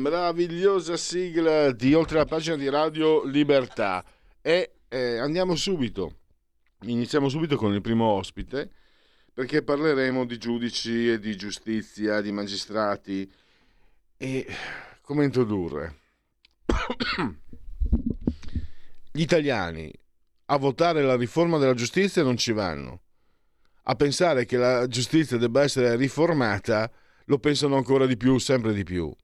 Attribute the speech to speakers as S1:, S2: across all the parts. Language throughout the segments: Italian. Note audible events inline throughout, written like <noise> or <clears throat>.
S1: Meravigliosa sigla di oltre la pagina di Radio Libertà. E eh, andiamo subito, iniziamo subito con il primo ospite, perché parleremo di giudici e di giustizia, di magistrati e come introdurre. <coughs> Gli italiani a votare la riforma della giustizia non ci vanno. A pensare che la giustizia debba essere riformata lo pensano ancora di più, sempre di più.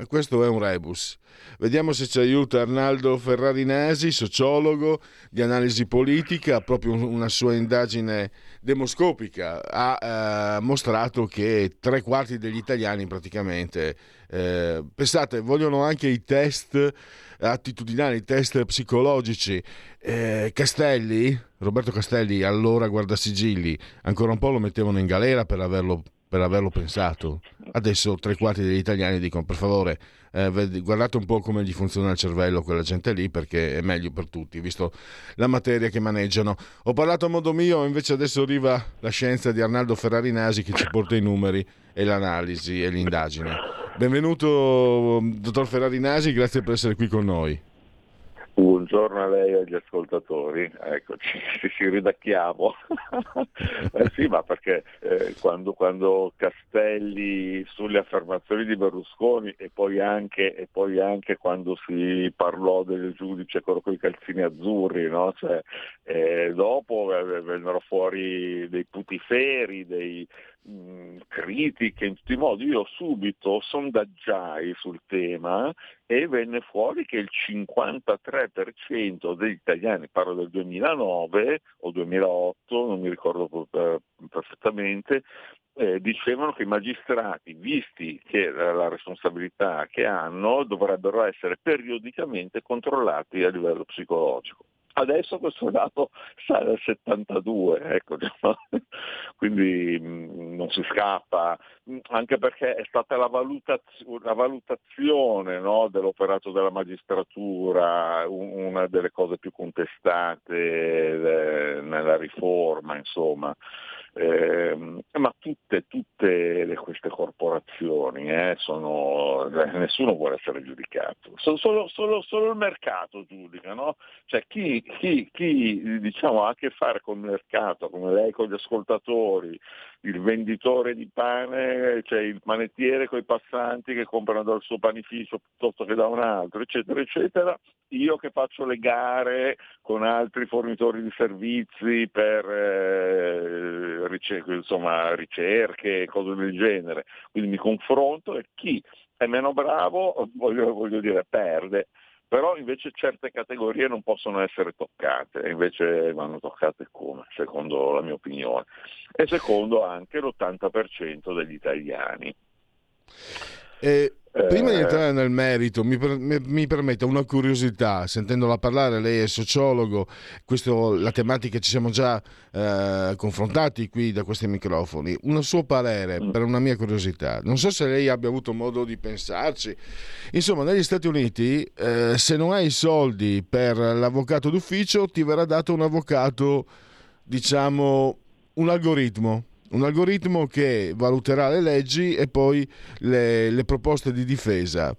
S1: E questo è un rebus. Vediamo se ci aiuta Arnaldo Ferrari Nasi, sociologo di analisi politica, proprio una sua indagine demoscopica ha eh, mostrato che tre quarti degli italiani praticamente, eh, pensate, vogliono anche i test attitudinali, i test psicologici. Eh, Castelli, Roberto Castelli, allora guardasigilli, ancora un po' lo mettevano in galera per averlo per averlo pensato. Adesso tre quarti degli italiani dicono per favore eh, guardate un po' come gli funziona il cervello quella gente lì perché è meglio per tutti, visto la materia che maneggiano. Ho parlato a modo mio, invece adesso arriva la scienza di Arnaldo Ferrari Nasi che ci porta i numeri e l'analisi e l'indagine. Benvenuto dottor Ferrari Nasi, grazie per essere qui con noi.
S2: Buongiorno a lei e agli ascoltatori, <laughs> eccoci, ci, ci ridacchiamo. <laughs> eh sì, ma perché eh, quando, quando, Castelli sulle affermazioni di Berlusconi e poi anche, e poi anche quando si parlò del giudice quello con i calzini azzurri, no? cioè, eh, dopo vennero fuori dei putiferi, dei, critiche in tutti i modi, io subito sondaggiai sul tema e venne fuori che il 53% degli italiani, parlo del 2009 o 2008, non mi ricordo perfettamente, eh, dicevano che i magistrati, visti che la responsabilità che hanno, dovrebbero essere periodicamente controllati a livello psicologico. Adesso questo dato sale al 72, ecco, <laughs> quindi mh, non si scappa, anche perché è stata la, valutazio- la valutazione no, dell'operato della magistratura una delle cose più contestate eh, nella riforma, insomma. Eh, ma tutte, tutte le, queste corporazioni, eh, sono, eh, nessuno vuole essere giudicato, solo, solo, solo il mercato giudica, no? cioè chi, chi, chi diciamo, ha a che fare con il mercato, come lei con gli ascoltatori, il venditore di pane, cioè il panettiere con i passanti che comprano dal suo panificio piuttosto che da un altro, eccetera, eccetera, io che faccio le gare con altri fornitori di servizi per eh, ricerche, insomma, ricerche cose del genere, quindi mi confronto e chi è meno bravo, voglio, voglio dire, perde. Però invece certe categorie non possono essere toccate, invece vanno toccate come, secondo la mia opinione, e secondo anche l'80% degli italiani.
S1: E prima di eh. entrare nel merito, mi, per, mi, mi, permetta una curiosità, sentendola parlare, lei è sociologo, questo, la tematica ci siamo già eh, confrontati qui da questi microfoni, un suo parere mm. per una mia curiosità, non so se lei abbia avuto modo di pensarci, insomma negli Stati Uniti eh, se non hai i soldi per l'avvocato d'ufficio ti verrà dato un avvocato, diciamo, un algoritmo un algoritmo che valuterà le leggi e poi le, le proposte di difesa.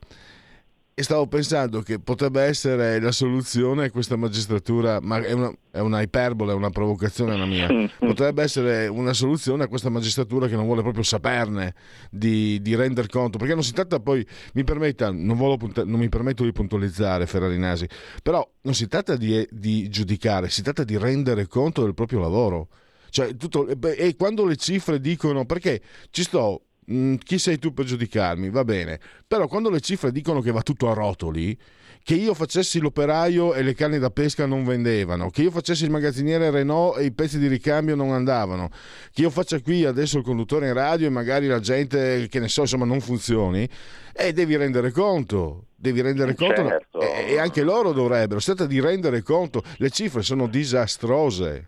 S1: E stavo pensando che potrebbe essere la soluzione a questa magistratura, ma è una, è una iperbole, è una provocazione la mia, potrebbe essere una soluzione a questa magistratura che non vuole proprio saperne di, di render conto, perché non si tratta poi, mi permetta, non, punta, non mi permetto di puntualizzare Ferrari Nasi, però non si tratta di, di giudicare, si tratta di rendere conto del proprio lavoro. Cioè, tutto, e quando le cifre dicono perché ci sto Mm, chi sei tu per giudicarmi? Va bene. Però quando le cifre dicono che va tutto a rotoli, che io facessi l'operaio e le canne da pesca non vendevano, che io facessi il magazziniere Renault e i pezzi di ricambio non andavano, che io faccia qui adesso il conduttore in radio e magari la gente, che ne so, insomma, non funzioni, e eh, devi rendere conto. Devi rendere conto
S2: certo.
S1: e, e anche loro dovrebbero. Si tratta di rendere conto, le cifre sono disastrose.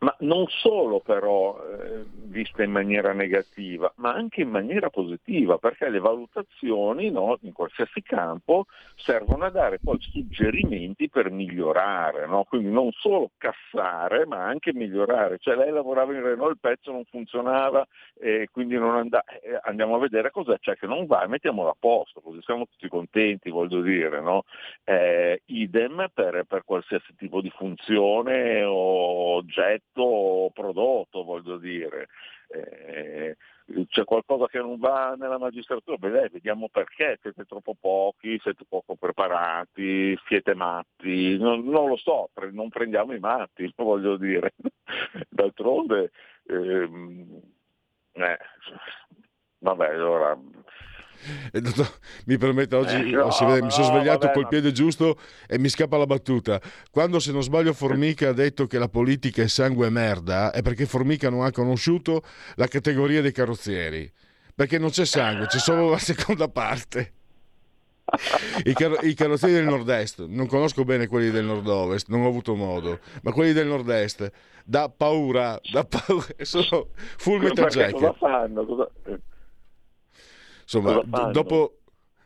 S2: Ma non solo però eh, vista in maniera negativa, ma anche in maniera positiva, perché le valutazioni no, in qualsiasi campo servono a dare poi suggerimenti per migliorare, no? quindi non solo cassare, ma anche migliorare. Cioè lei lavorava in Renault, il pezzo non funzionava e quindi non andava, eh, andiamo a vedere cosa c'è che non va e mettiamolo a posto, così siamo tutti contenti, voglio dire. No? Eh, idem per, per qualsiasi tipo di funzione o oggetto o prodotto, voglio dire. Eh, c'è qualcosa che non va nella magistratura, beh, vediamo perché, siete troppo pochi, siete poco preparati, siete matti, non, non lo so, non prendiamo i matti, <laughs> voglio dire. D'altronde, ehm, eh, vabbè, allora
S1: mi permette, oggi eh, no, vede, mi sono svegliato vabbè, col piede giusto e mi scappa la battuta. Quando, se non sbaglio, Formica ha detto che la politica è sangue e merda, è perché Formica non ha conosciuto la categoria dei carrozzieri. Perché non c'è sangue, c'è solo la seconda parte. I, car- I, carrozzieri del nord-est, non conosco bene quelli del nord-ovest, non ho avuto modo, ma quelli del nord-est, da paura, da paura, <laughs> sono full metal jacket.
S2: Cosa fanno? Cosa...
S1: Insomma, d- dopo...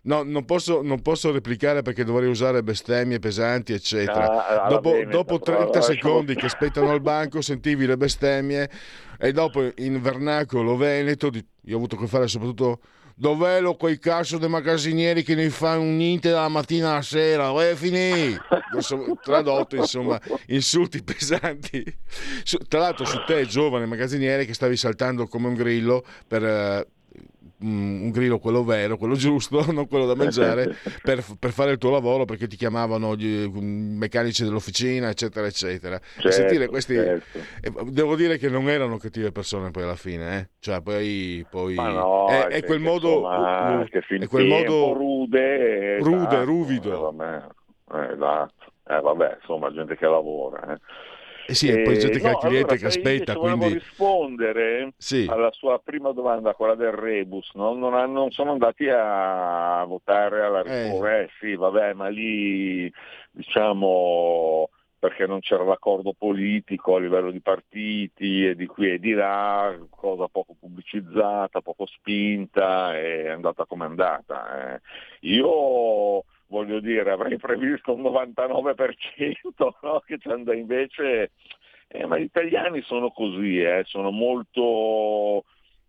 S1: No, non posso, non posso, replicare perché dovrei usare bestemmie pesanti, eccetera. Ah, dopo, bene, dopo 30 secondi che aspettano al <laughs> banco, sentivi le bestemmie e dopo in vernacolo veneto, io ho avuto a che fare soprattutto dov'è lo quei cazzo dei magazzinieri che ne fanno niente dalla mattina alla sera, dove finì? Tradotto, insomma, insulti <laughs> pesanti. Tra l'altro su te, giovane magazziniere, che stavi saltando come un grillo per eh, un grillo quello vero, quello giusto, <laughs> non quello da mangiare, <laughs> per, per, fare il tuo lavoro perché ti chiamavano gli mm, meccanici dell'officina, eccetera, eccetera.
S2: Certo, sentire questi, certo.
S1: Devo dire che non erano cattive persone poi alla fine, eh? cioè poi, poi
S2: no,
S1: è, è, quel modo,
S2: insomma, è quel modo rude,
S1: rude esatto, ruvido.
S2: Vabbè, eh, esatto. Eh, vabbè, insomma, gente che lavora. Eh.
S1: Eh sì, e poi c'è no, il cliente allora, che aspetta. Quindi...
S2: rispondere sì. alla sua prima domanda, quella del rebus, no? non, hanno, non, sono andati a votare alla eh. riforma. Eh. eh sì, vabbè, ma lì diciamo perché non c'era l'accordo politico a livello di partiti e di qui e di là, cosa poco pubblicizzata, poco spinta, è andata come è andata. Eh. Io voglio dire, avrei previsto un 99%, <laughs> no? che c'è invece... Eh, ma gli italiani sono così, eh? sono molto...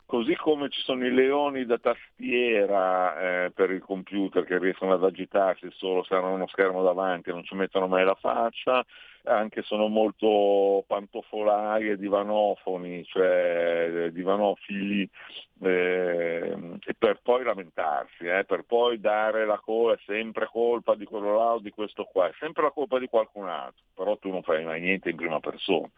S2: Così come ci sono i leoni da tastiera eh, per il computer che riescono ad agitarsi solo se hanno uno schermo davanti e non ci mettono mai la faccia, anche sono molto pantofolari e divanofoni, cioè divanofili eh, e per poi lamentarsi, eh, per poi dare la colpa, è sempre colpa di quello là o di questo qua, è sempre la colpa di qualcun altro, però tu non fai mai niente in prima persona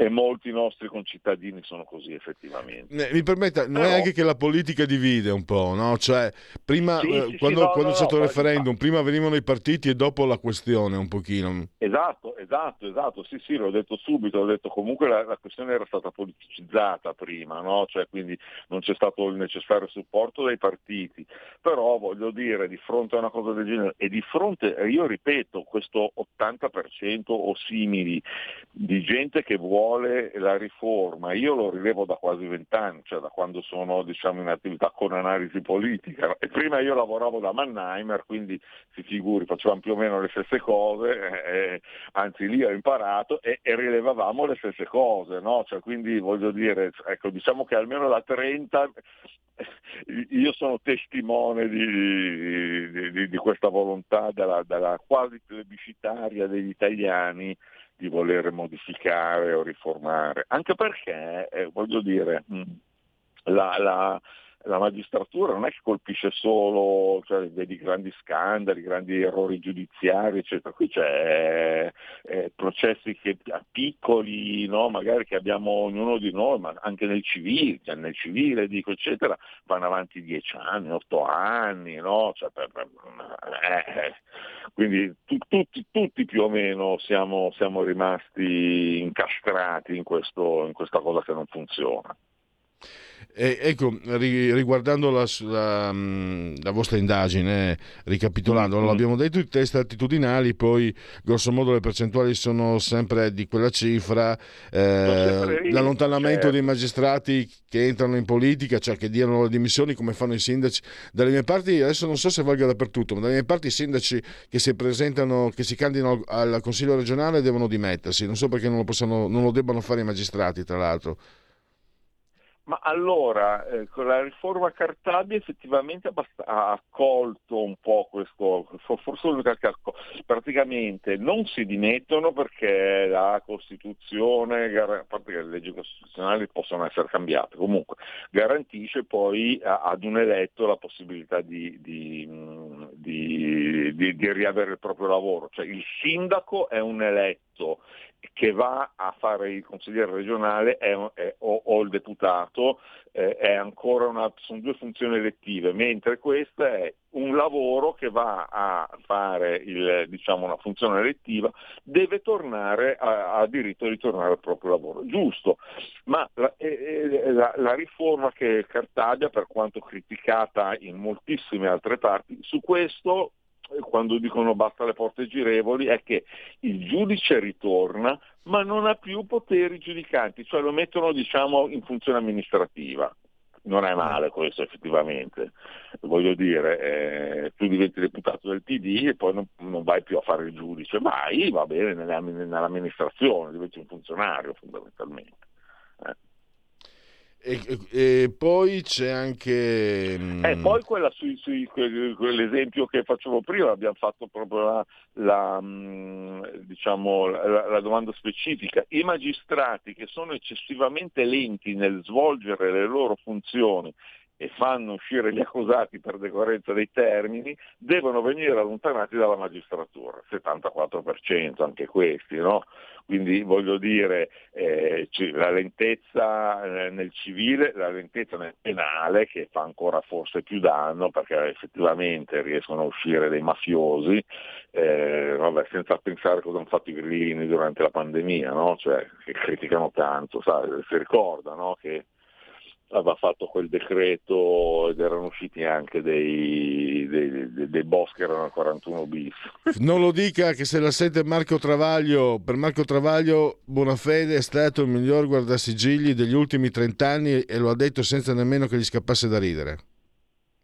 S2: e molti nostri concittadini sono così effettivamente.
S1: Mi permetta, non Però... è anche che la politica divide un po', no? Cioè, prima,
S2: sì,
S1: eh,
S2: sì,
S1: quando,
S2: sì, no,
S1: quando
S2: no,
S1: c'è stato
S2: no,
S1: il referendum, prima venivano i partiti e dopo la questione un pochino.
S2: Esatto, esatto, esatto, sì sì, l'ho detto subito, ho detto comunque la, la questione era stata politicizzata prima, no? Cioè, quindi non c'è stato il necessario supporto dai partiti, però voglio dire, di fronte a una cosa del genere e di fronte, io ripeto, questo 80% o simili di gente che vuole la riforma, io lo rilevo da quasi vent'anni, cioè da quando sono diciamo, in attività con analisi politica. E prima io lavoravo da Mannheimer, quindi si figuri, facevamo più o meno le stesse cose, eh, anzi lì ho imparato e, e rilevavamo le stesse cose, no? cioè, quindi voglio dire, ecco, diciamo che almeno da 30 <laughs> io sono testimone di, di, di, di questa volontà della, della quasi plebiscitaria degli italiani di voler modificare o riformare, anche perché, eh, voglio dire, mm, la, la, la magistratura non è che colpisce solo cioè, dei grandi scandali, grandi errori giudiziari, eccetera. Qui c'è eh, processi che, piccoli, no? magari che abbiamo ognuno di noi, ma anche nel civile, cioè nel civile dico, eccetera, vanno avanti dieci anni, otto anni, no? Cioè, per, per, eh, quindi tu, tutti, tutti, più o meno siamo, siamo rimasti incastrati in, questo, in questa cosa che non funziona.
S1: E, ecco, riguardando la, la, mm, la, vostra indagine, ricapitolando, mm-hmm. l'abbiamo detto, i test attitudinali, poi grosso modo le percentuali sono sempre di quella cifra, eh, l'allontanamento certo. dei magistrati che entrano in politica, cioè che diano le dimissioni come fanno i sindaci. Dalle mie parti, adesso non so se valga dappertutto, ma dalle mie parti i sindaci che si presentano, che si candidano al Consiglio regionale devono dimettersi, non so perché non lo, possano, non lo debbano fare i magistrati, tra l'altro.
S2: Ma allora, eh, la riforma Cartabia effettivamente ha accolto un po' questo, forse l'unica che praticamente non si dimettono perché la Costituzione, a parte che le leggi costituzionali possono essere cambiate, comunque garantisce poi ad un eletto la possibilità di, di, di, di riavere il proprio lavoro, cioè il sindaco è un eletto che va a fare il consigliere regionale è, è, o, o, il deputato eh, una, sono due funzioni elettive, mentre questa è un lavoro che va a fare il, diciamo, una funzione elettiva, deve tornare, ha diritto di tornare al proprio lavoro. Giusto, ma la, eh, la, la riforma che Cartabia, per quanto criticata in moltissime altre parti, su questo quando dicono basta le porte girevoli è che il giudice ritorna ma non ha più poteri giudicanti, cioè lo mettono diciamo in funzione amministrativa. Non è male questo effettivamente, voglio dire, eh, tu diventi deputato del PD e poi non, non, vai più a fare il giudice, vai, va bene nell'amministrazione, diventi un funzionario fondamentalmente. Eh.
S1: E, e, poi c'è anche.
S2: Mm, eh, poi quella sui, sui, quell'esempio che facevo prima, abbiamo fatto proprio la, la, mm, diciamo, la, la, domanda specifica. I magistrati che sono eccessivamente lenti nel svolgere le loro funzioni e fanno uscire gli accusati per decorrenza dei termini, devono venire allontanati dalla magistratura, 74% anche questi, no? Quindi voglio dire, eh, la lentezza eh, nel civile, la lentezza nel penale che fa ancora forse più danno perché effettivamente riescono a uscire dei mafiosi, eh, vabbè, senza pensare cosa hanno fatto i grillini durante la pandemia, no? cioè, che criticano tanto, sai, si ricorda no? che aveva fatto quel decreto ed erano usciti anche dei, dei, dei, dei boss che erano 41 bis. <laughs>
S1: Non lo dica che se la sente Marco Travaglio, per Marco Travaglio Bonafede è stato il miglior guardasigilli degli ultimi 30 anni e lo ha detto senza nemmeno che gli scappasse da ridere.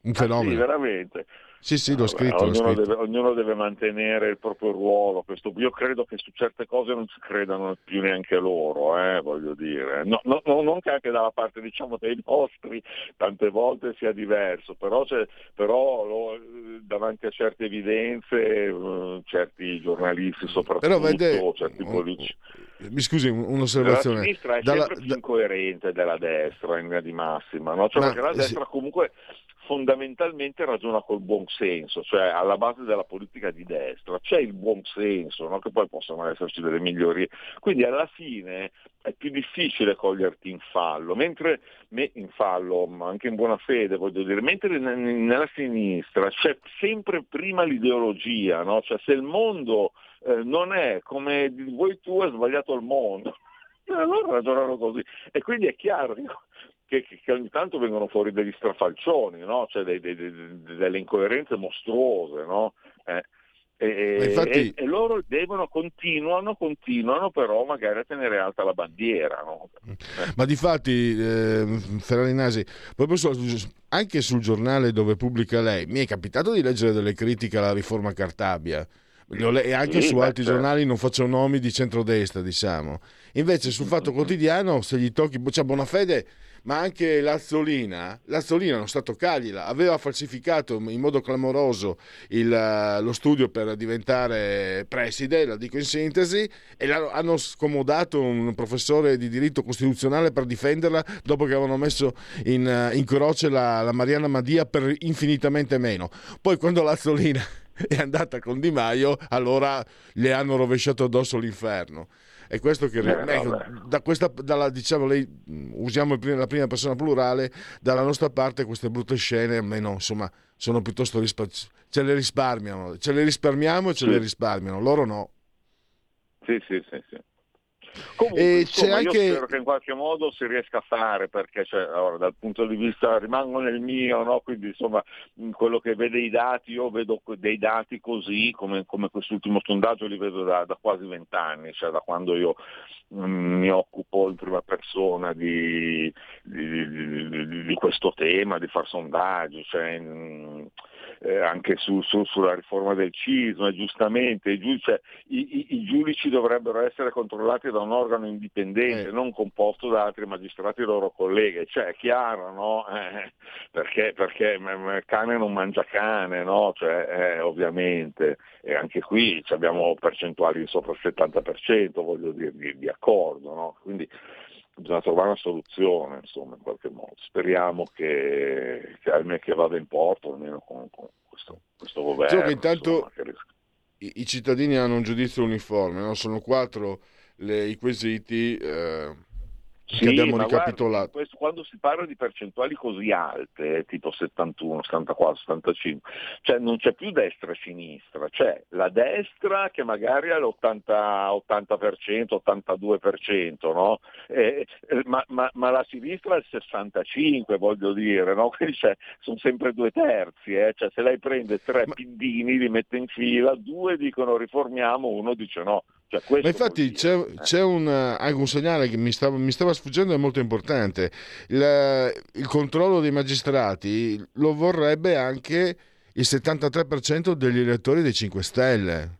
S1: Un fenomeno. Ah,
S2: sì, veramente.
S1: Sì, sì, l'ho scritto.
S2: Vabbè, ognuno,
S1: l'ho scritto.
S2: Deve, ognuno, Deve, mantenere il proprio ruolo. Questo, io credo che su certe cose non ci credano più neanche loro, eh, voglio dire. No, no, non che anche dalla parte diciamo, dei nostri tante volte sia diverso, però, però lo, davanti a certe evidenze, uh, certi giornalisti soprattutto, però vede, certi politici.
S1: Mi scusi, un'osservazione.
S2: La sinistra è dalla, sempre più incoerente della destra in linea di massima, no? cioè, perché la destra sì. comunque fondamentalmente ragiona col buon senso, cioè alla base della politica di destra c'è il buon senso, no? che poi possono esserci delle migliorie. Quindi alla fine è più difficile coglierti in fallo, mentre in fallo, ma anche in buona fede, voglio dire, mentre nella sinistra c'è sempre prima l'ideologia, no? cioè se il mondo eh, non è come vuoi tu, è sbagliato il mondo. <laughs> Allora ragionano così. E quindi è chiaro, che, che, ogni tanto vengono fuori degli strafalcioni, no? cioè dei, dei, dei, delle incoerenze mostruose. No? Eh, e, infatti... e, e, loro devono, continuano, continuano però magari a tenere alta la bandiera. No?
S1: Ma di fatti, eh, Ferrari Nasi, proprio su, anche sul giornale dove pubblica lei, mi è capitato di leggere delle critiche alla riforma Cartabia e anche sì, su altri certo. giornali non faccio nomi di centrodestra, diciamo. Invece sul Fatto Quotidiano, se gli tocchi, cioè Bonafede ma anche Lazzolina, Lazzolina non sta a toccargliela, aveva falsificato in modo clamoroso il, lo studio per diventare preside, la dico in sintesi, e hanno scomodato un professore di diritto costituzionale per difenderla dopo che avevano messo in, in croce la, la Mariana Madia per infinitamente meno. Poi quando Lazzolina <laughs> è andata con Di Maio, allora le hanno rovesciato addosso l'inferno. È questo che eh, ecco, da questa, dalla, diciamo, lei, usiamo la prima persona plurale, dalla nostra parte queste brutte scene almeno insomma sono piuttosto rispa- ce le risparmiano, ce le risparmiamo e ce sì. le risparmiano, loro no.
S2: Sì, sì, sì, sì. Comunque, insomma, anche... io spero che in qualche modo si riesca a fare, perché cioè, allora, dal punto di vista rimango nel mio, no? quindi insomma quello che vede i dati, io vedo dei dati così, come, come quest'ultimo sondaggio li vedo da, da quasi vent'anni, cioè da quando io mh, mm, mi occupo in prima persona di, di, di, di, questo tema, di far sondaggi. Cioè, mh, eh, anche su, su, sulla riforma del CISMA, giustamente i giudici, i, i, i giudici, dovrebbero essere controllati da un organo indipendente, eh. non composto da altri magistrati loro colleghi, cioè è chiaro, no? Eh, perché, perché cane non mangia cane, no? Cioè, eh, ovviamente, e anche qui abbiamo percentuali sopra il 70%, voglio dire, di, di accordo, no? Quindi, bisogna trovare una soluzione, insomma, in qualche modo. Speriamo che, che, che vada in porto, almeno con, con questo, questo, governo.
S1: Che intanto insomma, che... i, i, cittadini hanno un giudizio uniforme, no? sono quattro le, i quesiti. Eh
S2: sì, abbiamo ricapitolato. Guarda, questo, quando si parla di percentuali così alte, tipo 71, 74, 75, cioè non c'è più destra e sinistra, c'è la destra che magari ha l'80%, 80% 82%, no? eh, ma, ma, ma, la sinistra è il 65%, voglio dire, no? <laughs> quindi sono sempre due terzi, eh? cioè, se lei prende tre ma... pindini, li mette in fila, due dicono riformiamo, uno dice no. Cioè,
S1: Ma infatti c'è, eh. c'è un, anche un segnale che mi stava, mi stava sfuggendo è molto importante. Il, il, controllo dei magistrati lo vorrebbe anche il 73% degli elettori dei 5 Stelle.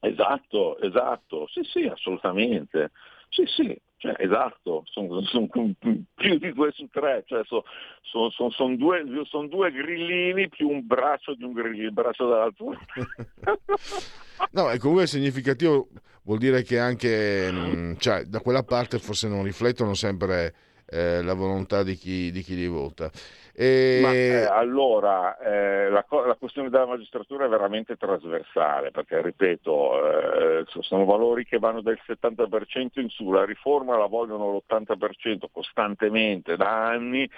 S2: Esatto, esatto, sì sì, assolutamente. Sì, sì, cioè, esatto, sono son più di due su tre, cioè sono son, son due, son due, grillini più un braccio di un grillino, il braccio dall'altro. <laughs>
S1: no, è comunque significativo, vuol dire che anche mm, cioè, da quella parte forse non riflettono sempre eh, la volontà di chi, di chi li vota.
S2: E... Ma, eh, allora, eh, la, la, questione della magistratura è veramente trasversale, perché ripeto, eh, sono valori che vanno del 70% in su, la riforma la vogliono l'80% costantemente da anni,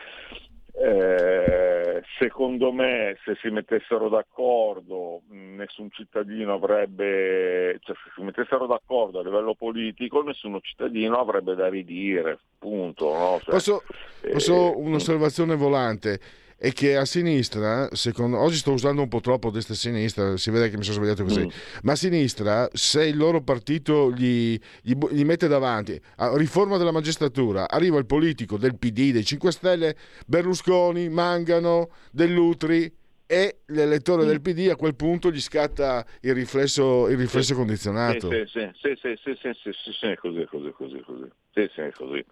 S2: eh, secondo me se si mettessero d'accordo nessun cittadino avrebbe, cioè se si mettessero d'accordo a livello politico nessuno cittadino avrebbe da ridire, punto. No? Cioè,
S1: posso, posso eh, un'osservazione volante? È che a sinistra, secondo, oggi sto usando un po' troppo destra e sinistra, si vede che mi sono sbagliato così, mm. ma a sinistra se il loro partito gli, gli, gli, mette davanti a riforma della magistratura, arriva il politico del PD, dei 5 Stelle, Berlusconi, Mangano, Dell'Utri, e l'elettore mm. del PD a quel punto gli scatta il riflesso, il riflesso sì. condizionato.
S2: Sì, sì, sì, sì, sì, sì, sì, sì, sì, è così, così, così, così. Sì, sì, è così.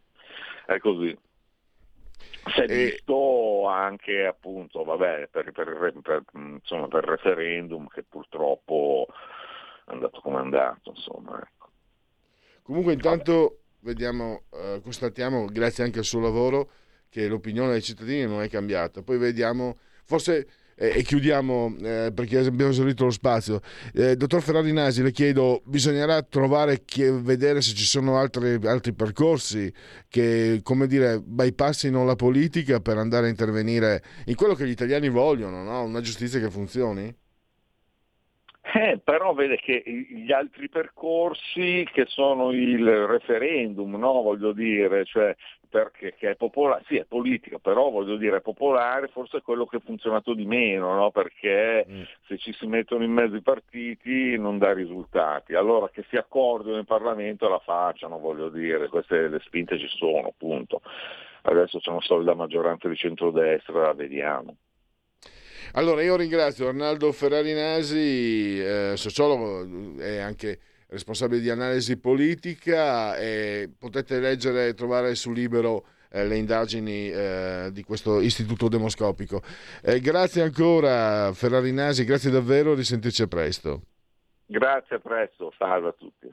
S2: È così si è visto anche appunto vabbè, per, per, per, insomma, per referendum che purtroppo è andato come è andato insomma, ecco.
S1: comunque intanto vediamo eh, constatiamo grazie anche al suo lavoro che l'opinione dei cittadini non è cambiata poi vediamo forse e chiudiamo eh, perché abbiamo esaurito lo spazio. Eh, dottor Ferrari Nasi, le chiedo, bisognerà trovare, vedere se ci sono altri, altri percorsi che, come dire, bypassino la politica per andare a intervenire in quello che gli italiani vogliono, no? una giustizia che funzioni?
S2: Eh, però vede che gli altri percorsi che sono il referendum, no? voglio dire, cioè perché è popolare, sì è politica, però voglio dire è popolare, forse è quello che ha funzionato di meno, no? perché mm. se ci si mettono in mezzo i partiti non dà risultati. Allora che si accordino in Parlamento e la facciano, voglio dire, queste le spinte ci sono, appunto. Adesso c'è una solida maggioranza di centrodestra, vediamo.
S1: Allora io ringrazio Arnaldo Ferrari Nasi, eh, sociologo e anche responsabile di analisi politica e potete leggere e trovare su Libero eh, le indagini eh, di questo istituto demoscopico. Eh, grazie ancora Ferrari Nasi, grazie davvero, risentirci presto.
S2: Grazie, a presto, salve a tutti.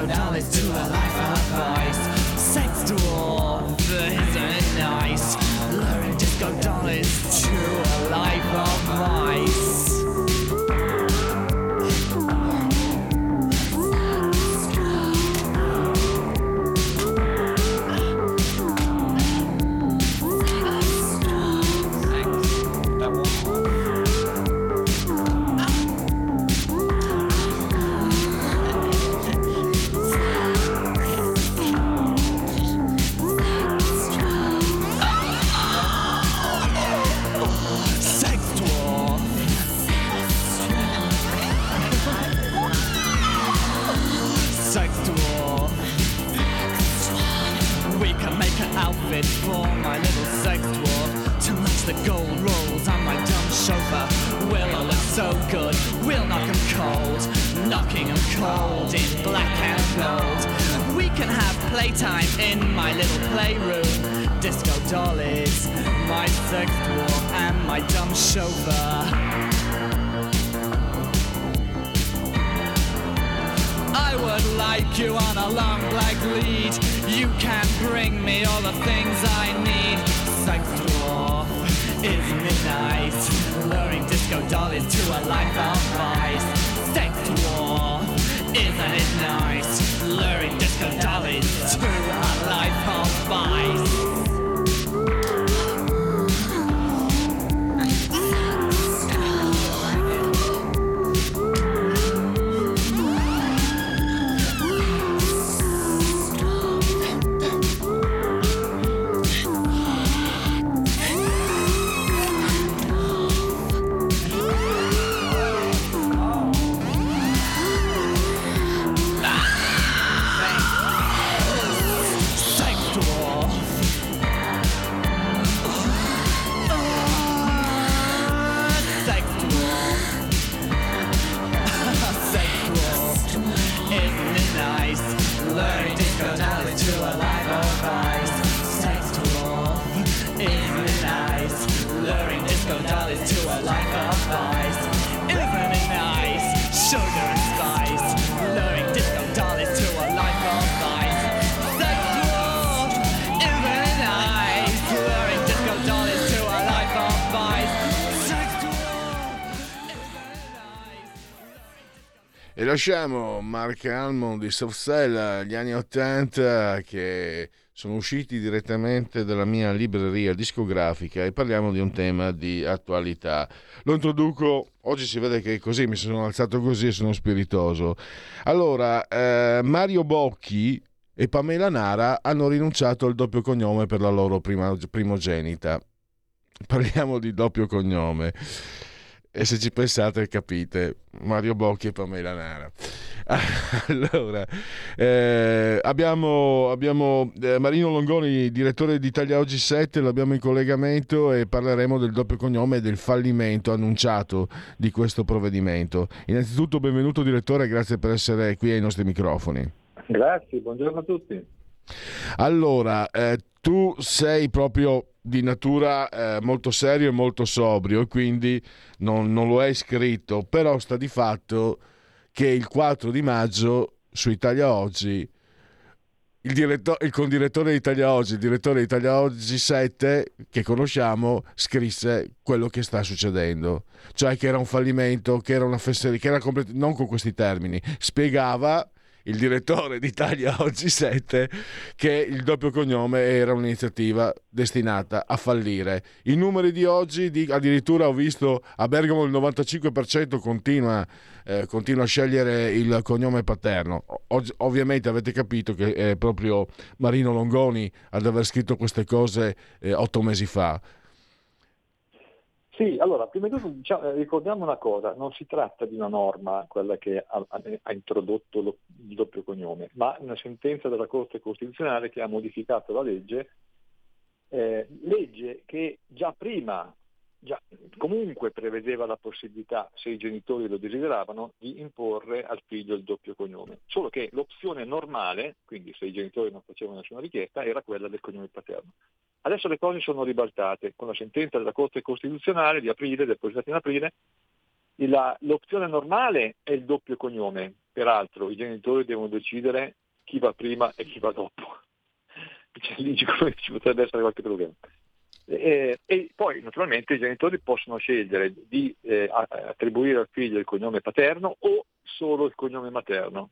S1: go
S3: down, let's do a life apart. chauffeur. I would like you on a long black lead. You can bring me all the things I need. Sex war is midnight. Luring disco dollies to a life of vice. Sex war, isn't it nice? Luring disco dolly to a life of vice.
S1: Lasciamo Mark Almond di Soft Cell, gli anni 80 che sono usciti direttamente dalla mia libreria discografica e parliamo di un tema di attualità. Lo introduco, oggi si vede che così mi sono alzato così e sono spiritoso. Allora, eh, Mario Bocchi e Pamela Nara hanno rinunciato al doppio cognome per la loro prima, primogenita. Parliamo di doppio cognome e se ci pensate capite Mario Bocchi e Pamela Nara. <laughs> Allora eh, abbiamo, abbiamo eh, Marino Longoni direttore di Italia Oggi 7 l'abbiamo in collegamento e parleremo del doppio cognome e del fallimento annunciato di questo provvedimento. Innanzitutto benvenuto direttore grazie per essere qui ai nostri microfoni.
S4: Grazie buongiorno a tutti
S1: allora eh, tu sei proprio di natura eh, molto serio e molto sobrio quindi non, non, lo hai scritto, però sta di fatto che il 4 di maggio su Italia Oggi il, diretto, il condirettore di Italia Oggi, il direttore di Italia Oggi 7 che conosciamo scrisse quello che sta succedendo, cioè che era un fallimento, che era una fesseria, che era complet- non con questi termini, spiegava il direttore d'Italia <laughs> Oggi 7 che il doppio cognome era un'iniziativa destinata a fallire. I numeri di oggi, di, addirittura ho visto a Bergamo il 95% continua, eh, continua a scegliere il cognome paterno. Oggi, ovviamente avete capito che è proprio Marino Longoni ad aver scritto queste cose eh, otto mesi fa.
S4: Sì, allora, prima di tutto diciamo, eh, ricordiamo una cosa, non si tratta di una norma, quella che ha, ha, introdotto lo, il doppio cognome, ma una sentenza della Corte Costituzionale che ha modificato la legge, eh, legge che già prima, già, comunque prevedeva la possibilità, se i genitori lo desideravano, di imporre al figlio il doppio cognome, solo che l'opzione normale, quindi se i genitori non facevano nessuna richiesta, era quella del cognome paterno. Adesso le cose sono ribaltate con la sentenza della Corte Costituzionale di aprile, depositata in aprile. La, l'opzione normale è il doppio cognome, peraltro i genitori devono decidere chi va prima e chi va dopo. <laughs> Cioè, lì ci potrebbe essere qualche problema. E, e, poi naturalmente i genitori possono scegliere di eh, attribuire al figlio il cognome paterno o solo il cognome materno.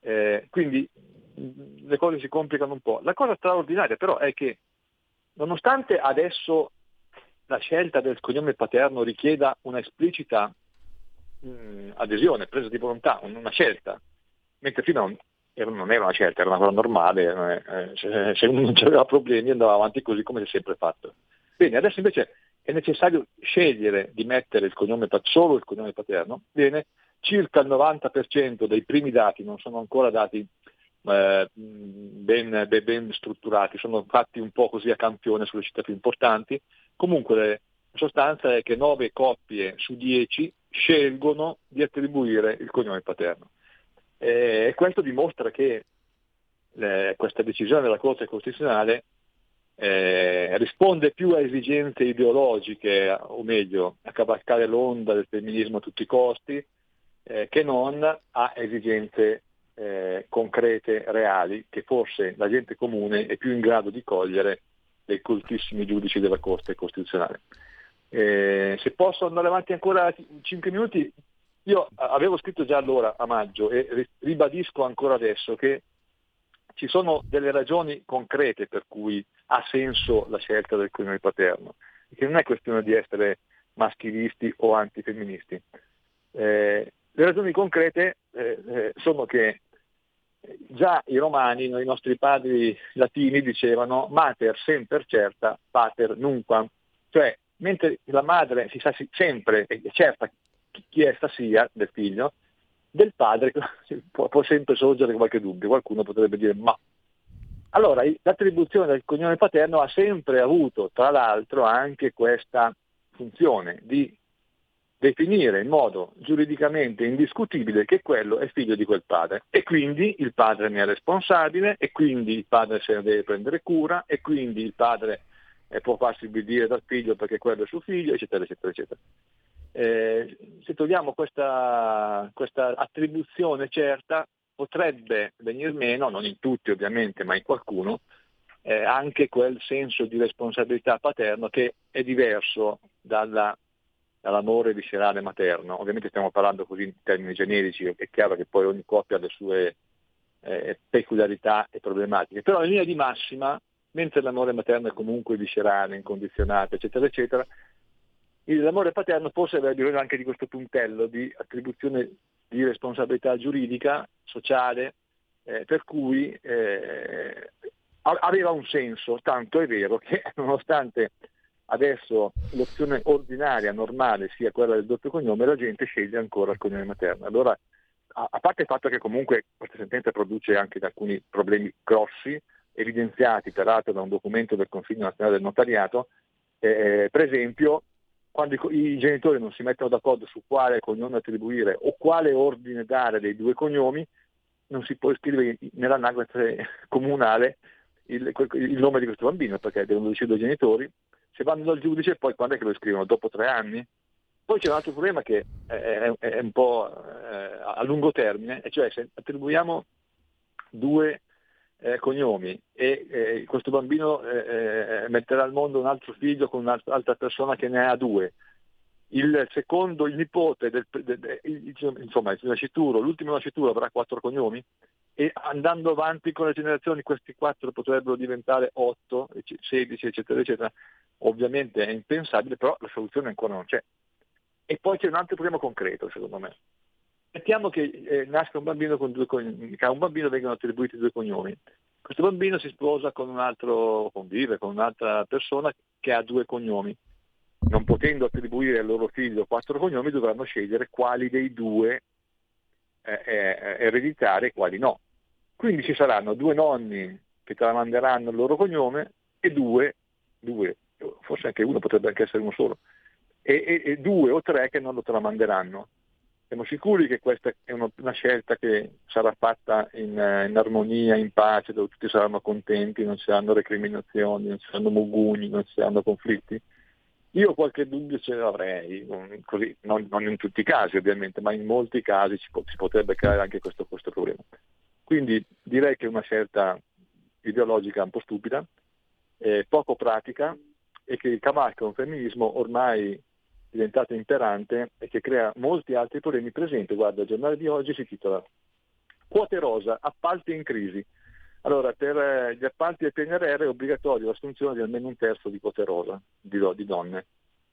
S4: Eh, quindi le cose si complicano un po'. La cosa straordinaria però è che Nonostante adesso la scelta del cognome paterno richieda una esplicita mh, adesione, presa di volontà, una scelta, mentre fino non era una scelta, era una cosa normale, eh, se, se, uno non aveva problemi andava avanti così come si è sempre fatto. Bene, adesso invece è necessario scegliere di mettere il cognome, solo il cognome paterno, bene, circa il 90% dei primi dati non sono ancora dati eh, ben, ben, ben, strutturati, sono fatti un po' così a campione sulle città più importanti. Comunque la sostanza è che 9 coppie su 10 scelgono di attribuire il cognome paterno. E questo dimostra che eh, questa decisione della Corte Costituzionale eh, risponde più a esigenze ideologiche, o meglio, a cavalcare l'onda del femminismo a tutti i costi, eh, che non a esigenze eh, concrete, reali, che forse la gente comune è più in grado di cogliere dei coltissimi giudici della Corte Costituzionale. Eh, se posso andare avanti ancora 5 minuti, io avevo scritto già allora a maggio e ribadisco ancora adesso che ci sono delle ragioni concrete per cui ha senso la scelta del cognome paterno, che non è questione di essere maschilisti o antifemministi. Eh, le ragioni concrete eh, eh, sono che già i romani, i nostri padri latini dicevano mater semper certa, pater nunquam, cioè mentre la madre si sa sempre e certa chi essa sia del figlio, del padre <laughs> può, può sempre sorgere qualche dubbio, qualcuno potrebbe dire ma. Allora l'attribuzione del cognome paterno ha sempre avuto tra l'altro anche questa funzione di definire in modo giuridicamente indiscutibile che quello è figlio di quel padre e quindi il padre ne è responsabile e quindi il padre se ne deve prendere cura e quindi il padre eh, può farsi obbedire dal figlio perché quello è suo figlio, eccetera, eccetera, eccetera. Eh, se togliamo questa, questa attribuzione certa potrebbe venire meno, non in tutti ovviamente, ma in qualcuno, eh, anche quel senso di responsabilità paterno che è diverso dalla all'amore viscerale materno. Ovviamente stiamo parlando così in termini generici, è chiaro che poi ogni coppia ha le sue eh, peculiarità e problematiche, però in linea di massima, mentre l'amore materno è comunque viscerale, incondizionato, eccetera, eccetera, l'amore paterno forse aveva bisogno anche di questo puntello di attribuzione di responsabilità giuridica, sociale, eh, per cui eh, aveva un senso, tanto è vero che <laughs> nonostante adesso l'opzione ordinaria, normale, sia quella del doppio cognome, la gente sceglie ancora il cognome materno. Allora, a, parte il fatto che comunque questa sentenza produce anche alcuni problemi grossi, evidenziati peraltro da un documento del Consiglio nazionale del notariato, eh, per esempio quando i, i, genitori non si mettono d'accordo su quale cognome attribuire o quale ordine dare dei due cognomi, non si può iscrivere nell'anagrafe comunale il, il, nome di questo bambino perché devono decidere i genitori. Se vanno dal giudice poi quando è che lo scrivono? Dopo tre anni? Poi c'è un altro problema che è, è un po' eh, a lungo termine, e cioè se attribuiamo due eh, cognomi e eh, questo bambino eh, eh, metterà al mondo un altro figlio con un'altra persona che ne ha due, il secondo, il nipote, del, del, del, insomma il nascituro, l'ultimo nascituro avrà quattro cognomi e andando avanti con le generazioni questi quattro potrebbero diventare otto, 16 eccetera eccetera. Ovviamente è impensabile, però la soluzione ancora non c'è. E poi c'è un altro problema concreto secondo me. Mettiamo che eh, nasca un bambino con due cognomi, a un bambino vengono attribuiti due cognomi. Questo bambino si sposa con un altro, convive con un'altra persona che ha due cognomi non potendo attribuire al loro figlio quattro cognomi, dovranno scegliere quali dei due eh, eh, ereditare e quali no. Quindi ci saranno due nonni che tramanderanno il loro cognome e due, due forse anche uno potrebbe anche essere uno solo, e, e, e due o tre che non lo tramanderanno. Siamo sicuri che questa è una, scelta che sarà fatta in, in, armonia, in pace, dove tutti saranno contenti, non ci saranno recriminazioni, non ci saranno mugugni, non ci saranno conflitti? Io qualche dubbio ce l'avrei, così, non, non, in tutti i casi ovviamente, ma in molti casi si, si potrebbe creare anche questo, questo, problema. Quindi direi che è una scelta ideologica un po' stupida, eh, poco pratica e che cavalca un femminismo ormai diventato imperante e che crea molti altri problemi. presenti. guarda, il giornale di oggi si titola Quote rosa, appalti in crisi. Allora, per eh, gli appalti del PNRR è obbligatorio l'assunzione di almeno un terzo di quote rosa di, di donne.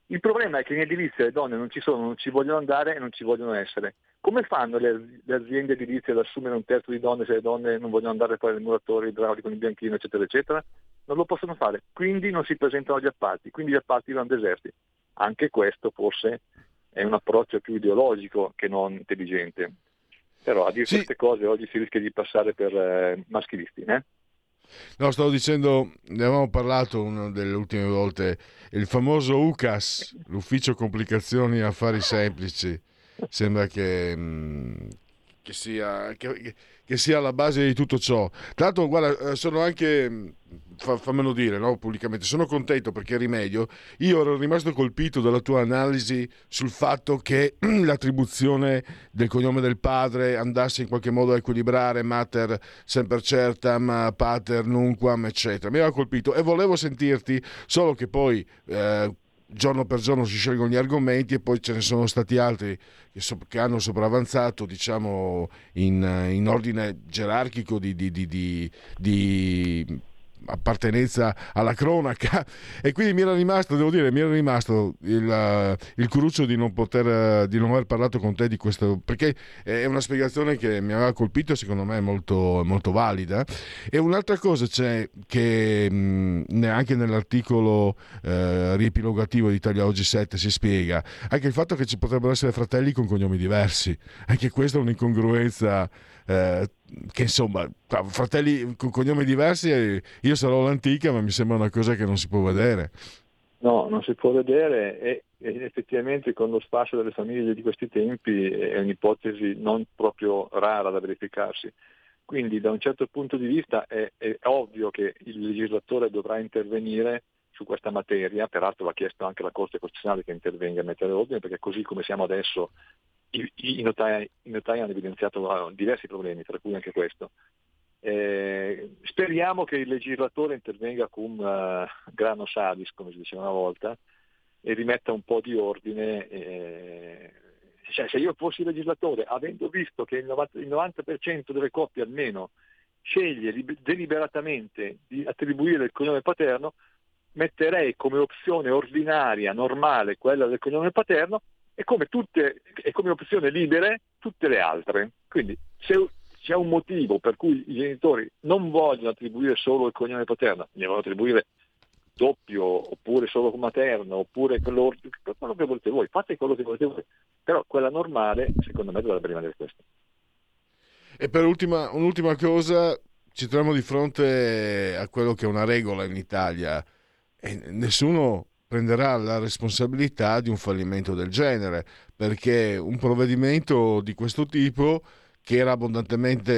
S4: Il problema è che in edilizia le donne non ci sono, non ci vogliono andare e non ci vogliono essere. Come fanno le, le aziende edilizie ad assumere un terzo di donne se le donne non vogliono andare a fare il muratore, il idraulico, il bianchino, eccetera, eccetera? Non lo possono fare, quindi non si presentano agli appalti, quindi gli appalti vanno deserti. Anche questo forse è un approccio più ideologico che non intelligente. Però a dire sì. queste cose oggi si rischia di passare per eh, maschilisti. Eh?
S1: No, stavo dicendo, ne avevamo parlato una delle ultime volte, il famoso UCAS, l'ufficio complicazioni affari semplici, sembra che, mm, che, sia, che, che sia alla base di tutto ciò. L'altro, guarda, eh, sono anche mm, fa, fammelo dire no, pubblicamente, sono contento perché rimedio. Io ero rimasto colpito dalla tua analisi sul fatto che <clears throat> l'attribuzione del cognome del padre andasse in qualche modo a equilibrare mater semper certam, pater nunquam, eccetera. Mi aveva colpito e volevo sentirti, solo che poi... Eh, giorno per giorno si scelgono gli argomenti e poi ce ne sono stati altri che, so, che hanno sopravanzato diciamo in, in ordine gerarchico di, di, di, di appartenenza alla cronaca <laughs> e quindi mi era rimasto, devo dire, mi era rimasto il, uh, il cruccio di non poter, uh, di non aver parlato con te di questo, perché è una spiegazione che mi aveva colpito e secondo me è molto, molto valida. E un'altra cosa c'è che mh, anche nell'articolo uh, riepilogativo di Italia Oggi 7 si spiega, anche il fatto che ci potrebbero essere fratelli con cognomi diversi, anche questa è un'incongruenza eh, che insomma, fratelli con cognomi diversi, io sarò l'antica, ma mi sembra una cosa che non si può vedere.
S4: No, non si può vedere e, e effettivamente con lo spazio delle famiglie di questi tempi è un'ipotesi non proprio rara da verificarsi. Quindi da un certo punto di vista è, è ovvio che il legislatore dovrà intervenire su questa materia, peraltro l'ha chiesto anche la Corte Costituzionale che intervenga a mettere ordine, perché così come siamo adesso i, notai, i notai hanno evidenziato diversi problemi, tra cui anche questo. Eh, speriamo che il legislatore intervenga cum uh, grano salis, come si diceva una volta, e rimetta un po' di ordine. Eh, cioè, se io fossi legislatore, avendo visto che il 90%, il 90% delle coppie almeno sceglie deliberatamente di attribuire il cognome paterno, metterei come opzione ordinaria, normale, quella del cognome paterno e come, tutte, e come opzione libere tutte le altre. Quindi se c'è un motivo per cui i genitori non vogliono attribuire solo il cognome paterno, ne vogliono attribuire doppio, oppure solo materno, oppure quello, quello che volete voi, fate quello che volete voi. Però quella normale, secondo me, dovrebbe rimanere questa.
S1: E per ultima, un'ultima cosa, ci troviamo di fronte a quello che è una regola in Italia e nessuno prenderà la responsabilità di un fallimento del genere, perché un provvedimento di questo tipo,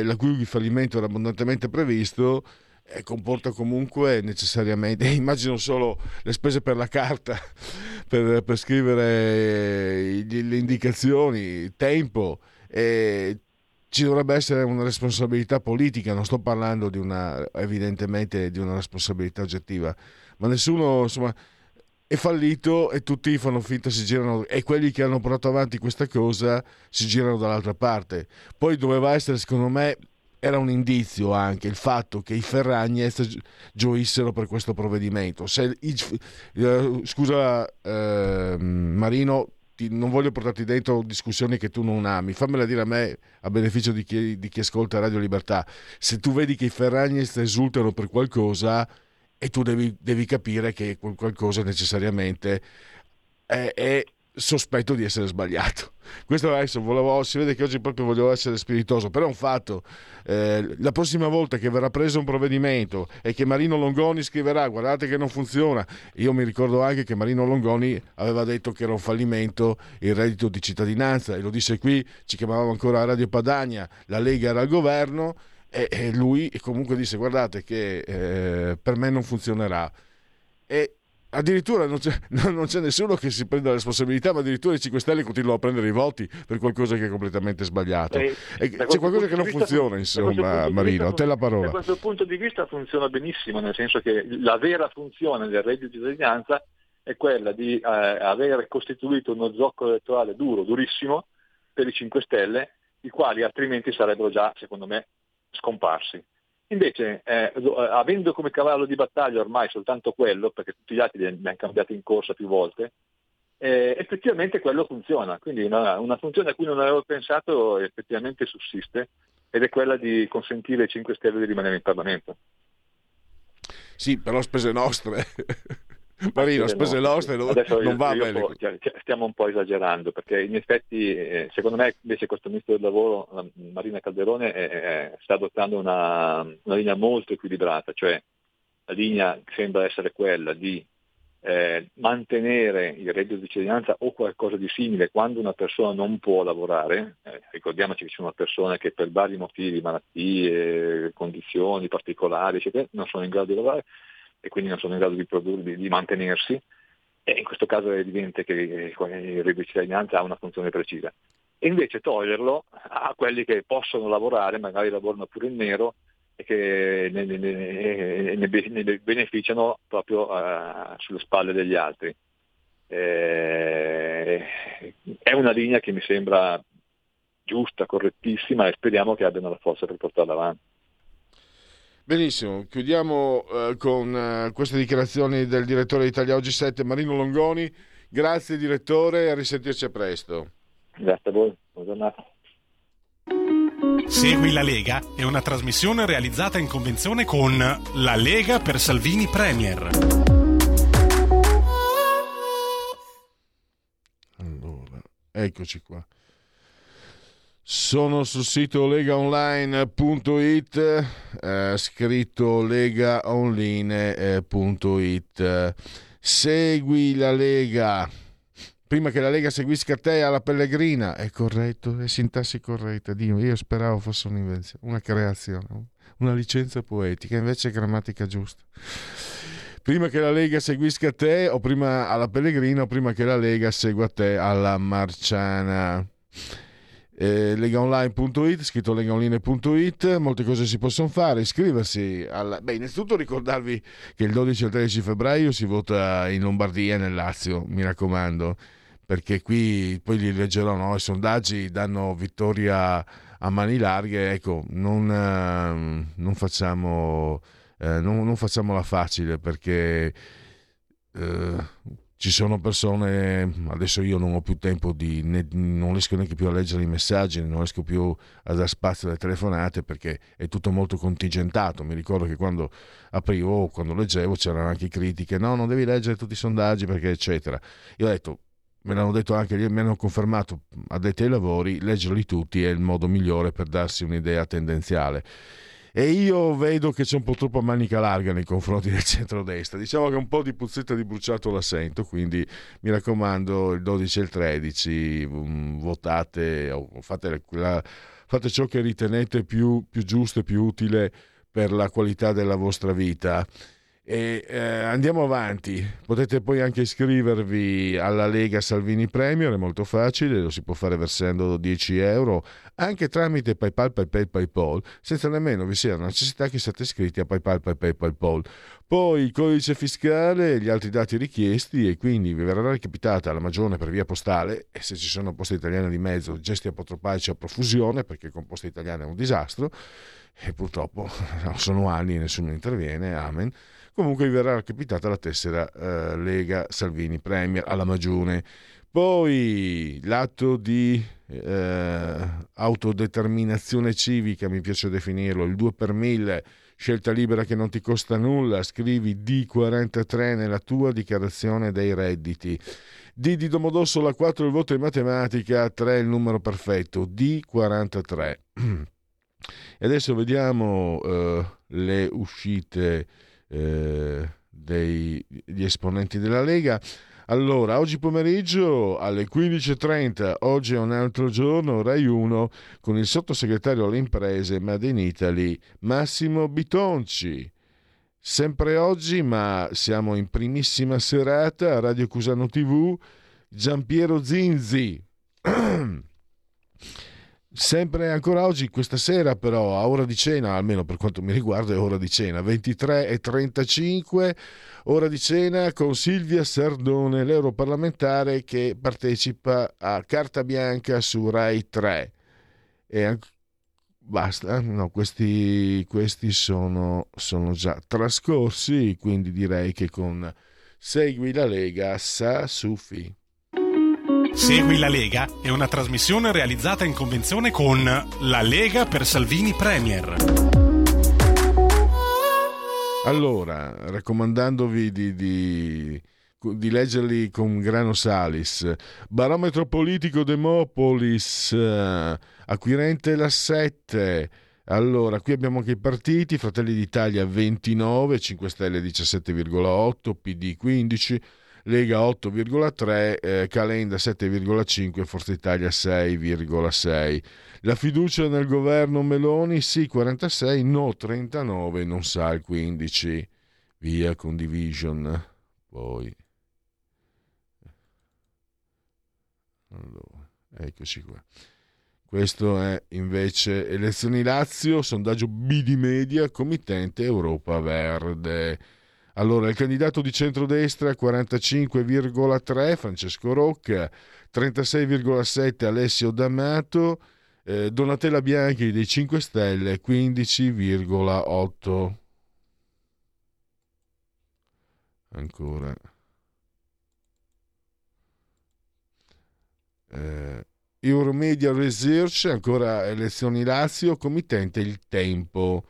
S1: la cui fallimento era abbondantemente previsto, eh, comporta comunque necessariamente, <laughs> immagino solo le spese per la carta, <laughs> per, per scrivere le indicazioni, tempo. Eh, ci dovrebbe essere una responsabilità politica, non sto parlando di una, evidentemente di una responsabilità oggettiva, ma nessuno insomma, è fallito e tutti fanno finta si girano e quelli che hanno portato avanti questa cosa si girano dall'altra parte. Poi doveva essere, secondo me, era un indizio anche il fatto che i Ferragnez gioissero per questo provvedimento. Se, eh, scusa eh, Marino, ti, non voglio portarti dentro discussioni che tu non ami, fammela dire a me a beneficio di chi, di chi ascolta Radio Libertà. Se tu vedi che i Ferragnez esultano per qualcosa e tu devi, devi capire che qualcosa necessariamente è, è sospetto di essere sbagliato. <laughs> Questo adesso volevo, si vede che oggi proprio voglio essere spiritoso, però è un fatto. Eh, la prossima volta che verrà preso un provvedimento e che Marino Longoni scriverà guardate che non funziona, io mi ricordo anche che Marino Longoni aveva detto che era un fallimento il reddito di cittadinanza e lo disse qui, ci chiamavamo ancora Radio Padania, la Lega era al governo e, e lui comunque disse guardate che eh, per me non funzionerà. E addirittura non c'è, <laughs> non c'è, nessuno che si prenda la responsabilità, ma addirittura i 5 Stelle continuano a prendere i voti per qualcosa che è completamente sbagliato. E, c'è qualcosa che non funziona, insomma, Marino, a te la parola.
S4: Da questo punto di vista funziona benissimo, nel senso che la vera funzione del reddito di cittadinanza è quella di eh, aver costituito uno zoccolo elettorale duro, durissimo, per i 5 Stelle, i quali altrimenti sarebbero già, secondo me, scomparsi. Invece, eh, avendo come cavallo di battaglia ormai soltanto quello, perché tutti gli altri li abbiamo cambiati in corsa più volte, eh, effettivamente quello funziona. Quindi una, una, funzione a cui non avevo pensato effettivamente sussiste ed è quella di consentire ai 5 Stelle di rimanere in Parlamento.
S1: Sì, però spese nostre. Marino, spese no, nostre non, non va bene.
S4: Cioè, stiamo un po' esagerando perché in effetti eh, secondo me invece questo ministro del lavoro, Marina Calderone, eh, sta adottando una, una, linea molto equilibrata, cioè la linea sembra essere quella di eh, mantenere il reddito di cittadinanza o qualcosa di simile quando una persona non può lavorare, eh, ricordiamoci che ci sono persone che per vari motivi, malattie, condizioni particolari, eccetera, non sono in grado di lavorare, e quindi non sono in grado di, produrre, di, mantenersi e in questo caso è evidente che il reddito di cittadinanza ha una funzione precisa. E invece toglierlo a quelli che possono lavorare, magari lavorano pure in nero e che ne, ne, ne, ne beneficiano proprio uh, sulle spalle degli altri. Eh, è una linea che mi sembra giusta, correttissima e speriamo che abbiano la forza per portarla avanti.
S1: Benissimo, chiudiamo eh, con eh, queste dichiarazioni del direttore di Italia Oggi 7, Marino Longoni. Grazie direttore e a risentirci presto.
S4: Grazie a voi, buona giornata.
S5: Segui la Lega è una trasmissione realizzata in convenzione con La Lega per Salvini Premier.
S1: Allora, eccoci qua. Sono sul sito legaonline.it, eh, scritto legaonline.it. Segui la Lega. Prima che la Lega seguisca te alla Pellegrina, è corretto, è sintassi corretta. Dio, io speravo fosse un'invenzione, una creazione, una licenza poetica, invece è grammatica giusta. Prima che la Lega seguisca te, o prima alla Pellegrina, o prima che la Lega segua te alla Marciana. Eh, legaonline.it, scritto legaonline.it, molte cose si possono fare, iscriversi. Alla... Beh, innanzitutto ricordarvi che il 12 e il 13 febbraio si vota in Lombardia e nel Lazio, mi raccomando, perché qui poi li leggerò, no? i sondaggi danno vittoria a mani larghe, ecco, non, eh, non facciamo... Eh, non, non facciamola facile perché eh, ci sono persone, adesso io non ho più tempo di, ne, non riesco neanche più a leggere i messaggi, non riesco più a dar spazio alle telefonate perché è tutto molto contingentato. Mi ricordo che quando aprivo, quando leggevo, c'erano anche critiche, no, non devi leggere tutti i sondaggi perché eccetera. Io ho detto, me l'hanno detto anche, mi hanno confermato addetti ai lavori, leggerli tutti è il modo migliore per darsi un'idea tendenziale e io vedo che c'è un po' troppa manica larga nei confronti del centrodestra. Diciamo che un po' di puzzetta di bruciato la sento, quindi mi raccomando il 12 e il 13 um, votate fate, la, fate, ciò che ritenete più, più giusto e più utile per la qualità della vostra vita. E, eh, andiamo avanti, potete poi anche iscrivervi alla Lega Salvini Premier, è molto facile, lo si può fare versando 10 euro anche tramite PayPal, PayPal, PayPal, senza nemmeno vi sia la necessità che siate iscritti a PayPal, PayPal, PayPal. Poi il codice fiscale, gli altri dati richiesti e quindi vi verrà recapitata la magione per via postale e se ci sono poste italiane di mezzo, gesti apotropaici a profusione perché con poste italiane è un disastro e purtroppo <laughs> sono anni e nessuno interviene, amen comunque vi verrà capitata la tessera eh, Lega Salvini Premier alla Magione. Poi l'atto di eh, autodeterminazione civica, mi piace definirlo, il 2 per 1000, scelta libera che non ti costa nulla, scrivi D43 nella tua dichiarazione dei redditi. D di Domodossola 4 il voto in matematica, 3 il numero perfetto, D43. <clears throat> E adesso vediamo eh, le uscite eh, degli esponenti della Lega. Allora, oggi pomeriggio alle 15.30, oggi è un altro giorno, Rai 1, con il sottosegretario alle imprese Made in Italy, Massimo Bitonci. Sempre oggi, ma siamo in primissima serata, Radio Cusano TV, Giampiero Zinzi. <clears throat> Sempre ancora oggi, questa sera però, a ora di cena, almeno per quanto mi riguarda è ora di cena, 23.35, ora di cena con Silvia Sardone, l'europarlamentare che partecipa a Carta Bianca su Rai 3. E anche basta, no, questi, questi sono, sono, già trascorsi, quindi direi che con Segui la Lega sa Sufi.
S5: Segui la Lega è una trasmissione realizzata in convenzione con La Lega per Salvini Premier.
S1: Allora, raccomandandovi di, di, di leggerli con grano salis, barometro politico Demopolis, eh, acquirente la 7. Allora, qui abbiamo anche i partiti, Fratelli d'Italia 29, 5 Stelle 17,8, PD 15, Lega 8,3, eh, Calenda 7,5, Forza Italia 6,6. La fiducia nel governo Meloni sì 46, no 39, non sa il 15. Via condivision. Poi allora, eccoci qua. Questo è invece elezioni Lazio, sondaggio B di media, committente Europa Verde. Allora, il candidato di centrodestra 45,3 Francesco Rocca, 36,7 Alessio D'Amato, eh, Donatella Bianchi dei 5 Stelle 15,8. Ancora. Eh, Euromedia Research, ancora elezioni Lazio, committente il tempo.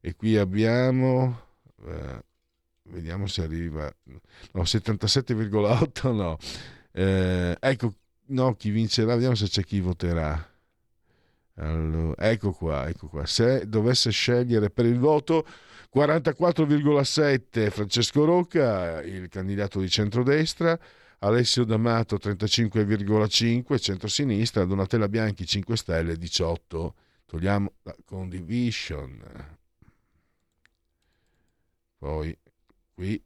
S1: E qui abbiamo... Eh, vediamo se arriva, no, 77,8 no. Eh, ecco, no, chi vincerà, vediamo se c'è chi voterà. Allora, ecco qua, ecco qua. Se dovesse scegliere per il voto 44,7 Francesco Rocca, il candidato di centrodestra, Alessio D'Amato 35,5 centrosinistra, Donatella Bianchi 5 Stelle 18. Togliamo la condivision. Poi qui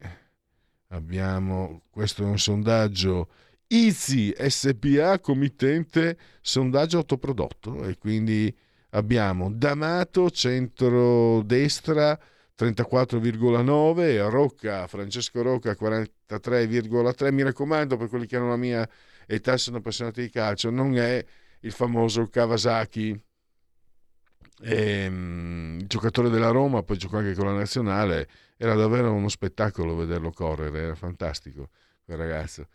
S1: abbiamo, questo è un sondaggio IZI SPA committente sondaggio autoprodotto. E quindi abbiamo D'Amato centro-destra 34,9 Rocca Francesco Rocca 43,3 mi raccomando per quelli che hanno la mia età sono appassionati di calcio non è il famoso Kawasaki ehm, giocatore della Roma poi giocò anche con la nazionale era davvero uno spettacolo vederlo correre era fantastico quel ragazzo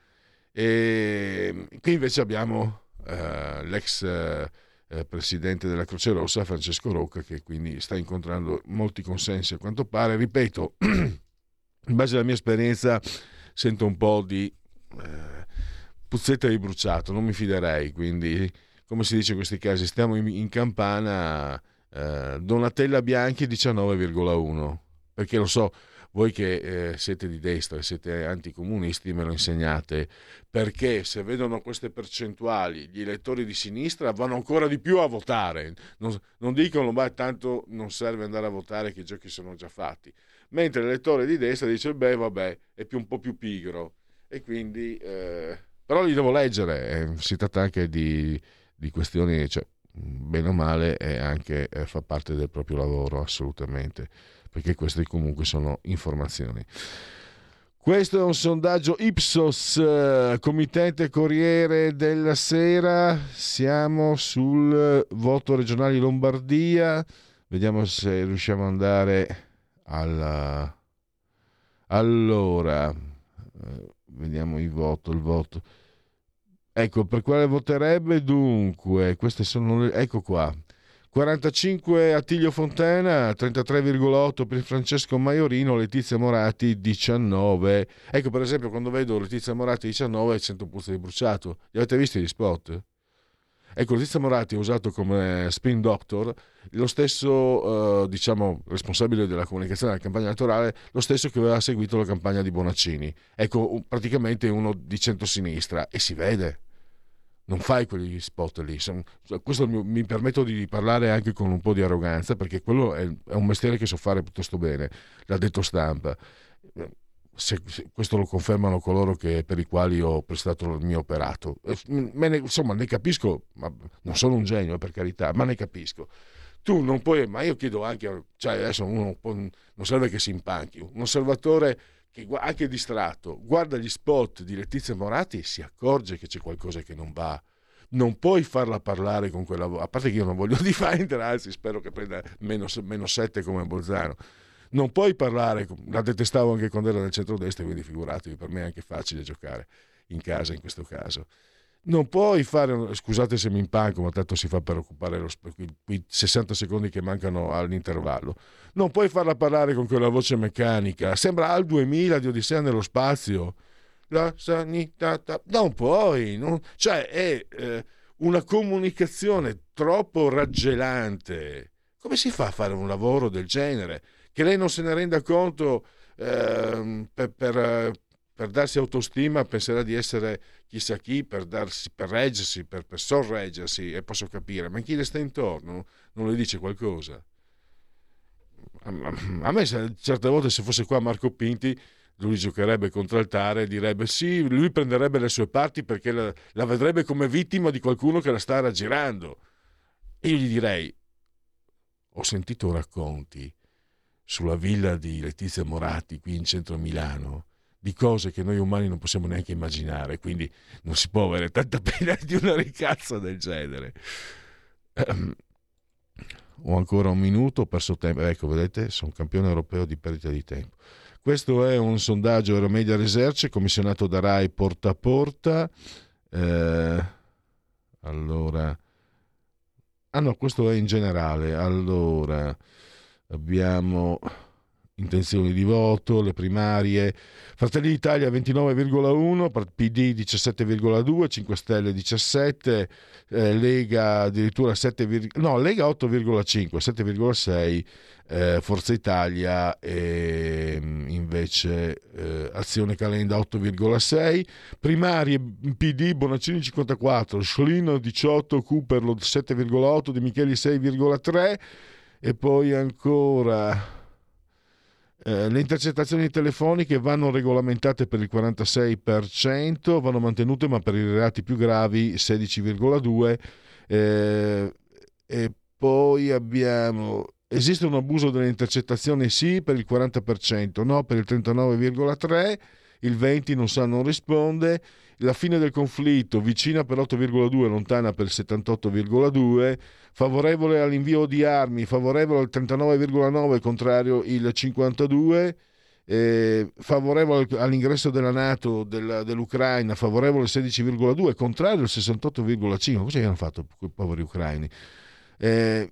S1: e qui invece abbiamo uh, l'ex uh, presidente della Croce Rossa, Francesco Rocca, che quindi sta incontrando molti consensi a quanto pare. Ripeto, <clears throat> in base alla mia esperienza sento un po' di uh, puzzetta di bruciato, non mi fiderei, quindi come si dice in questi casi, stiamo in, in campana Donatella Bianchi 19,1, perché lo so, voi che eh, siete di destra e siete anticomunisti me lo insegnate, perché se vedono queste percentuali gli elettori di sinistra vanno ancora di più a votare, non, non dicono ma tanto non serve andare a votare che i giochi sono già fatti, mentre l'elettore di destra dice beh vabbè è più un po' più pigro. E quindi... Eh, però li devo leggere, eh, si tratta anche di, di questioni, cioè, bene o male, anche eh, fa parte del proprio lavoro assolutamente perché queste comunque sono informazioni. Questo è un sondaggio Ipsos, eh, committente Corriere della Sera, siamo sul voto regionale di Lombardia, vediamo se riusciamo ad andare alla... Allora, eh, vediamo il voto, il voto. Ecco, per quale voterebbe dunque? Queste sono le... Ecco qua. 45 Attilio Fontana, 33,8 per Francesco Maiorino, Letizia Morati 19. Ecco per esempio quando vedo Letizia Morati 19 sento puzza di bruciato. Li avete visti gli spot? Ecco, Letizia Morati ha usato come spin doctor lo stesso, eh, diciamo, responsabile della comunicazione della campagna elettorale, lo stesso che aveva seguito la campagna di Bonaccini. Ecco, praticamente uno di centrosinistra e si vede non fai quegli spot lì. Questo mi permetto di parlare anche con un po' di arroganza, perché quello è, un mestiere che so fare piuttosto bene, l'ha detto stampa. Se, se, questo lo confermano coloro che, per i quali ho prestato il mio operato. Ne, insomma, ne capisco, ma non sono un genio per carità, ma ne capisco. Tu non puoi, ma io chiedo anche, cioè adesso uno non serve che si impanchi, un osservatore che anche distratto guarda gli spot di Letizia Morati e si accorge che c'è qualcosa che non va. Non puoi farla parlare con quella voce, a parte che io non voglio <laughs> difendere, anzi spero che prenda meno, meno 7 come Bolzano. Non puoi parlare, la detestavo anche quando era nel centro-destra, quindi figuratevi, per me è anche facile giocare in casa in questo caso non puoi fare, scusate se mi impanco, ma tanto si fa per occupare quei 60 secondi che mancano all'intervallo, non puoi farla parlare con quella voce meccanica, sembra al 2000 di Odissea nello spazio, la sanità, non puoi, non, cioè è eh, una comunicazione troppo raggelante. Come si fa a fare un lavoro del genere? Che lei non se ne renda conto eh, per, per per darsi autostima penserà di essere chissà chi per, darsi, per reggersi, per, per sorreggersi e posso capire, ma chi le sta intorno non le dice qualcosa. A me certe volte se fosse qua Marco Pinti lui giocherebbe contro altare e direbbe sì, lui prenderebbe le sue parti perché la, la vedrebbe come vittima di qualcuno che la sta raggirando. E io gli direi, ho sentito racconti sulla villa di Letizia Moratti qui in centro Milano di cose che noi umani non possiamo neanche immaginare, quindi non si può avere tanta <laughs> pena di una ricazza del genere. Um, ho ancora un minuto, ho perso tempo. Ecco, vedete, sono campione europeo di perdita di tempo. Questo è un sondaggio Euromedia Research commissionato da RAI porta a porta. Eh, allora, ah no, questo è in generale. Allora, abbiamo intenzioni di voto, le primarie. Fratelli d'Italia 29,1, PD 17,2, 5 Stelle 17, eh, Lega addirittura 7, no, Lega 8,5, 7,6, eh, Forza Italia e mm, invece eh, Azione Calenda 8,6, primarie PD Bonaccini 54, Schlino 18, Cooperlo 7,8, De Micheli 6,3 e poi ancora Eh, le intercettazioni telefoniche vanno regolamentate per il 46%, vanno mantenute ma per i reati più gravi 16,2%. Eh, e poi abbiamo esiste un abuso delle intercettazioni sì per il 40%, no per il 39,3%, il 20% non sa, non risponde, la fine del conflitto vicina per l'8,2, lontana per il 78,2, favorevole all'invio di armi, favorevole al 39,9, contrario il 52, eh, favorevole all'ingresso della Nato della, dell'Ucraina, favorevole il 16,2, contrario il 68,5. Cosa hanno fatto quei poveri ucraini? Eh,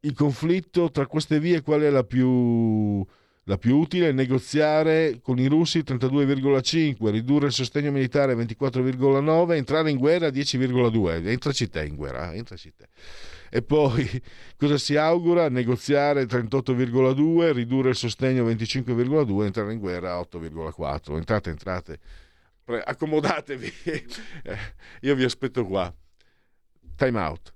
S1: il conflitto tra queste vie qual è la più la più utile è negoziare con i russi 32,5, ridurre il sostegno militare 24,9, entrare in guerra 10,2. Entraci te in guerra, eh, entraci te. E poi <laughs> cosa si augura? Negoziare 38,2, ridurre il sostegno 25,2, entrare in guerra 8,4. Entrate, entrate. Pre- accomodatevi. <laughs> Eh, io vi aspetto qua. Time out.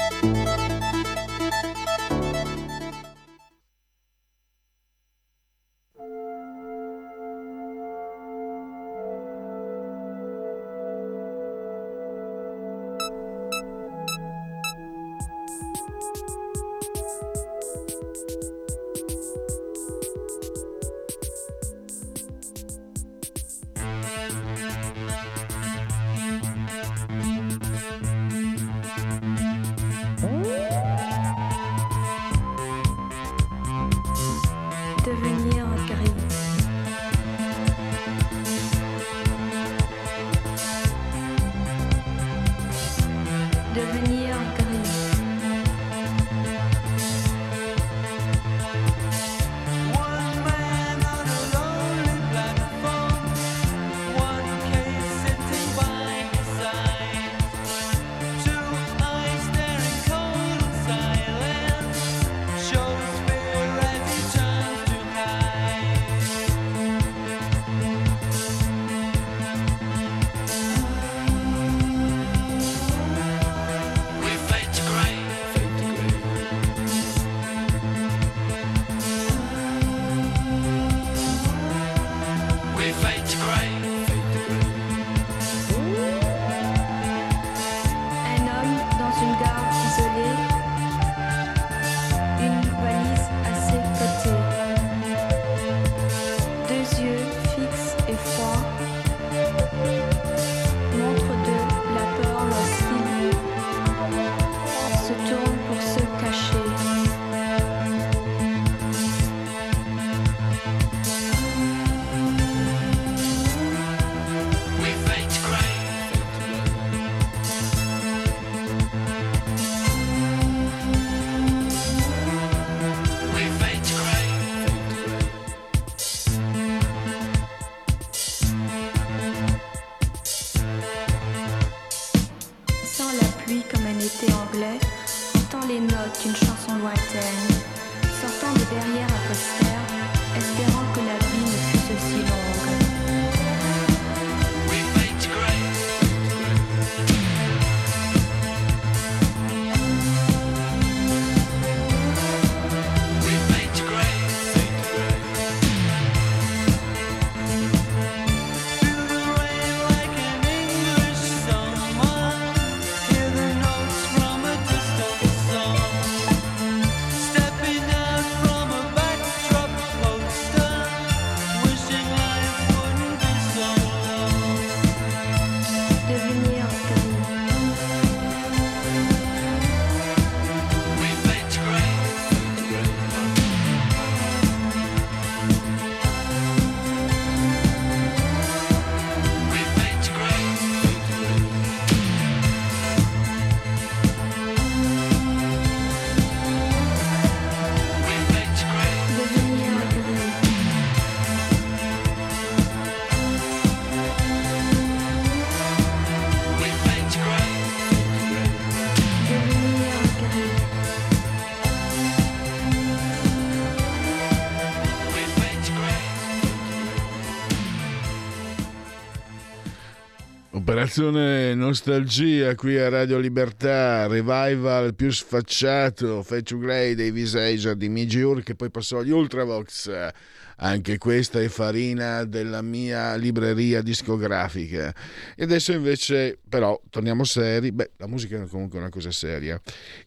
S1: Operazione Nostalgia qui a Radio Libertà, revival più sfacciato, to Grey dei Visage di Migiur che poi passò agli Ultravox. Anche questa è farina della mia libreria discografica. E adesso invece, però, torniamo seri. Beh, la musica è comunque una cosa seria.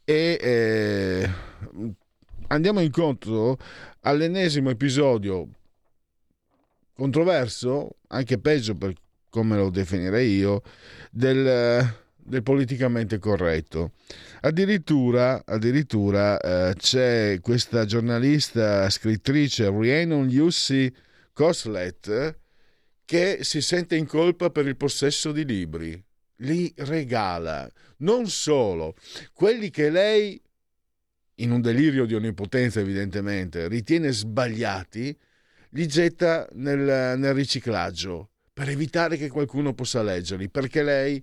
S1: E eh, andiamo incontro all'ennesimo episodio controverso, anche peggio per come lo definirei io, del, del politicamente corretto. Addirittura, addirittura eh, c'è questa giornalista, scrittrice Rhiannon Yussi Coslet che si sente in colpa per il possesso di libri. Li regala. Non solo, quelli che lei, in un delirio di onnipotenza evidentemente, ritiene sbagliati, li getta nel, nel riciclaggio per evitare che qualcuno possa leggerli, perché lei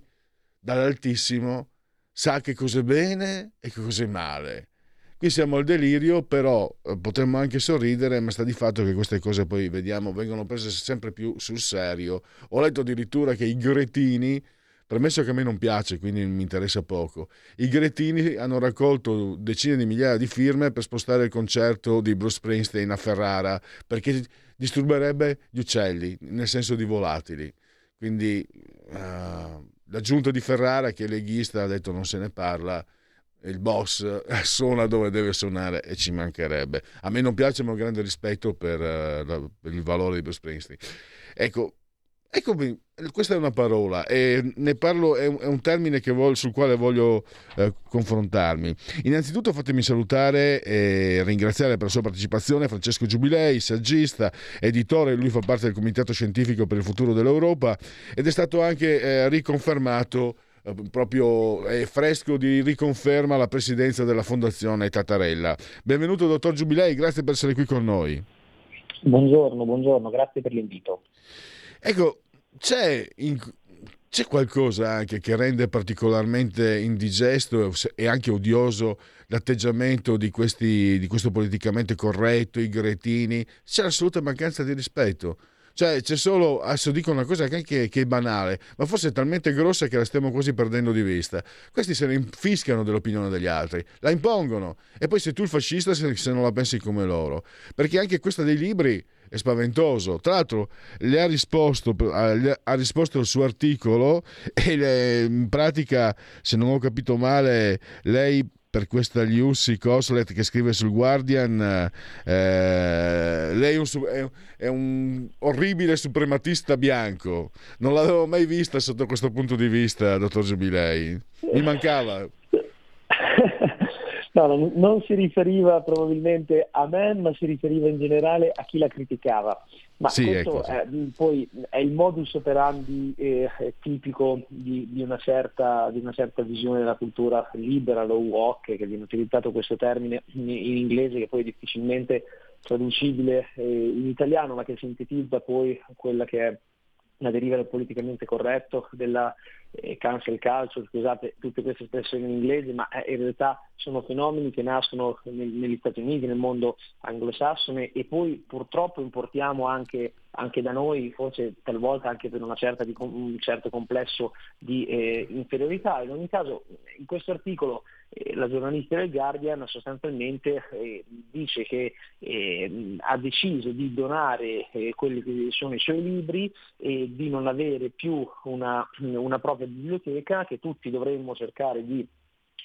S1: dall'altissimo sa che cos'è bene e che cos'è male. Qui siamo al delirio, però eh, potremmo anche sorridere, ma sta di fatto che queste cose poi vediamo vengono prese sempre più sul serio. Ho letto addirittura che i gretini, premesso che a me non piace, quindi mi interessa poco, i gretini hanno raccolto decine di migliaia di firme per spostare il concerto di Bruce Springsteen a Ferrara, perché disturberebbe gli uccelli, nel senso di volatili. Quindi uh, la giunta di Ferrara, che è leghista, ha detto non se ne parla, il boss <laughs> suona dove deve suonare e ci mancherebbe. A me non piace, ma ho grande rispetto per, uh, per il valore di Bruce Springsteen. Ecco, Eccomi, questa è una parola e ne parlo, è un, termine voglio, sul quale voglio eh, confrontarmi. Innanzitutto fatemi salutare e ringraziare per la sua partecipazione Francesco Giubilei, saggista, editore, lui fa parte del Comitato Scientifico per il Futuro dell'Europa ed è stato anche eh, riconfermato eh, proprio è fresco di riconferma alla presidenza della Fondazione Tattarella. Benvenuto dottor Giubilei, grazie per essere qui con noi.
S6: Buongiorno, buongiorno, grazie per l'invito.
S1: Ecco, c'è, in, c'è qualcosa anche che rende particolarmente indigesto e anche odioso l'atteggiamento di, questi, di questo politicamente corretto, i gretini, c'è l'assoluta mancanza di rispetto. Cioè, c'è solo, adesso dico una cosa che, che, è banale, ma forse è talmente grossa che la stiamo quasi perdendo di vista. Questi se ne infischiano dell'opinione degli altri, la impongono. E poi sei tu il fascista se, se non la pensi come loro. Perché anche questa dei libri è spaventoso. Tra l'altro le ha risposto, ha risposto al suo articolo e le, in pratica, se non ho capito male, lei per questa Lucy Coslet che scrive sul Guardian, eh, lei è un, è un, orribile suprematista bianco. Non l'avevo mai vista sotto questo punto di vista, dottor Giubilei. Mi mancava.
S6: No, non, non, si riferiva probabilmente a me, ma si riferiva in generale a chi la criticava. Ma sì, questo ecco, è, poi è il modus operandi eh, tipico di, di, una certa, di, una certa, visione della cultura libera, lo walk, che viene utilizzato questo termine in, in inglese, che poi è difficilmente traducibile eh, in italiano, ma che sintetizza poi quella che è la deriva del politicamente corretto, della eh, cancel culture, scusate tutte queste espressioni in inglese, ma eh, in realtà sono fenomeni che nascono nel, negli Stati Uniti, nel mondo anglosassone e poi purtroppo importiamo anche, anche da noi, forse talvolta anche per di, un certo complesso di eh, inferiorità. In ogni caso in questo articolo la giornalista del Guardian sostanzialmente eh, dice che eh, ha deciso di donare eh, quelli che sono i suoi libri e di non avere più una, una propria biblioteca, che tutti dovremmo cercare di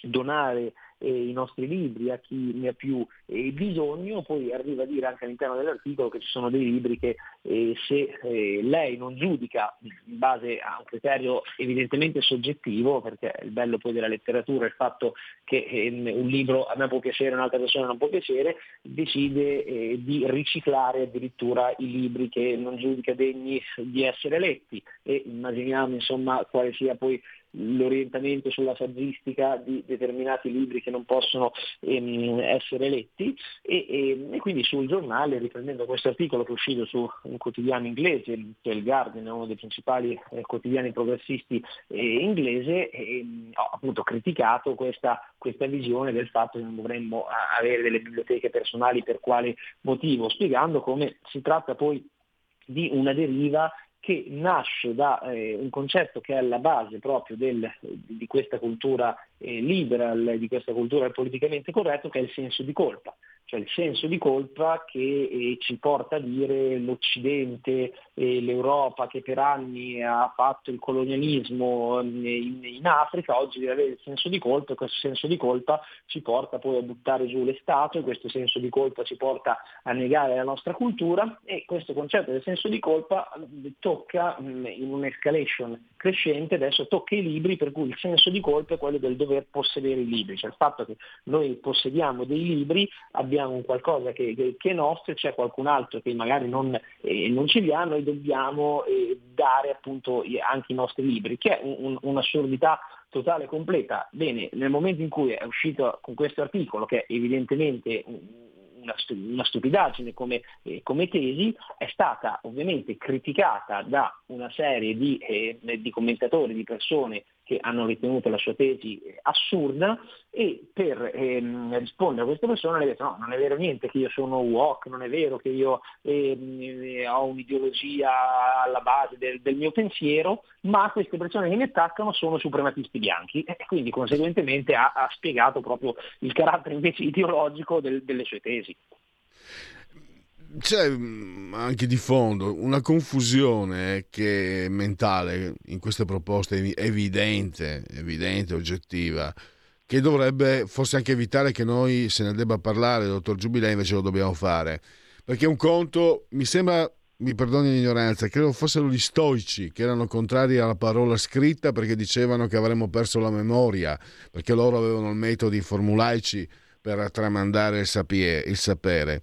S6: donare eh, i nostri libri a chi ne ha più eh, bisogno, poi arriva a dire anche all'interno dell'articolo che ci sono dei libri che eh, se eh, lei non giudica in base a un criterio evidentemente soggettivo, perché il bello poi della letteratura è il fatto che ehm, un libro a me può piacere, un'altra persona non può piacere, decide eh, di riciclare addirittura i libri che non giudica degni di essere letti. E immaginiamo insomma quale sia poi l'orientamento sulla saggistica di determinati libri che non possono ehm, essere letti e, e, e, quindi sul giornale, riprendendo questo articolo che è uscito su un quotidiano inglese, che è il Guardian, uno dei principali eh, quotidiani progressisti eh, inglese, eh, ho appunto criticato questa, questa visione del fatto che non dovremmo avere delle biblioteche personali per quale motivo, spiegando come si tratta poi di una deriva che nasce da eh, un concetto che è alla base proprio del, di questa cultura eh, liberal, di questa cultura politicamente corretta, che è il senso di colpa. Cioè il senso di colpa che eh, ci porta a dire l'Occidente, eh, l'Europa che per anni ha fatto il colonialismo mm, in, in, Africa, oggi deve avere il senso di colpa e questo senso di colpa ci porta poi a buttare giù le statue, questo senso di colpa ci porta a negare la nostra cultura e questo concetto del senso di colpa mm, tocca mm, in un'escalation crescente, adesso tocca i libri per cui il senso di colpa è quello del dover possedere i libri, cioè il fatto che noi possediamo dei libri, abbiamo un qualcosa che, che, che è nostro, c'è qualcun altro che magari non, eh, non ce li ha, noi dobbiamo eh, dare appunto anche i nostri libri, che è un, un'assurdità totale e completa. Bene, nel momento in cui è uscito con questo articolo, che è evidentemente una, una stupidaggine come, eh, come, tesi, è stata ovviamente criticata da una serie di, eh, di commentatori, di persone che hanno ritenuto la sua tesi eh, assurda e per ehm, rispondere a queste persone le detto no, non è vero niente che io sono walk, non è vero che io ehm, ho un'ideologia alla base del, del, mio pensiero, ma queste persone che mi attaccano sono suprematisti bianchi e quindi conseguentemente ha, ha spiegato proprio il carattere invece ideologico del, delle sue tesi
S1: c'è mm, anche di fondo una confusione che mentale in queste proposte evidente, evidente, oggettiva, che dovrebbe forse anche evitare che noi se ne debba parlare, dottor Giubilei, invece lo dobbiamo fare. Perché un conto, mi sembra, mi perdoni l'ignoranza, credo fossero gli stoici che erano contrari alla parola scritta perché dicevano che avremmo perso la memoria, perché loro avevano il metodo formulaici per tramandare il, sapere.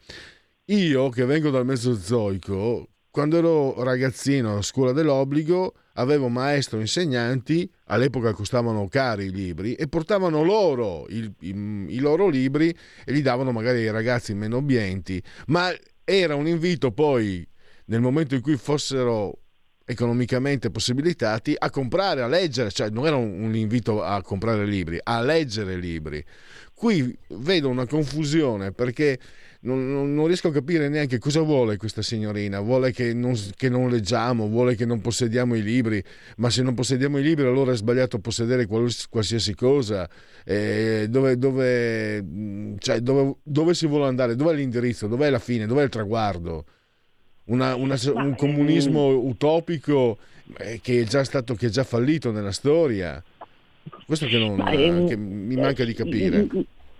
S1: Il. Io che vengo dal Mesozoico, quando ero ragazzino a scuola dell'obbligo, avevo maestro insegnanti, all'epoca costavano cari i libri, e portavano loro i, i, i loro libri e li davano magari ai ragazzi meno obienti, ma era un invito poi, nel momento in cui fossero economicamente possibilitati a comprare, a leggere, cioè non era un invito a comprare libri, a leggere libri. Qui vedo una confusione perché non, non, non, riesco a capire neanche cosa vuole questa signorina. Vuole che non, che non, leggiamo, vuole che non possediamo i libri, ma se non possediamo i libri allora è sbagliato possedere quals, qualsiasi cosa. Eh, dove, dove, mm, cioè, dove, dove, si vuole andare? Dov'è l'indirizzo? Dov'è la fine? Dov'è il traguardo? Una, una, un comunismo utopico eh, che è già stato che è già fallito nella storia. Questo che, non, che mi manca di capire.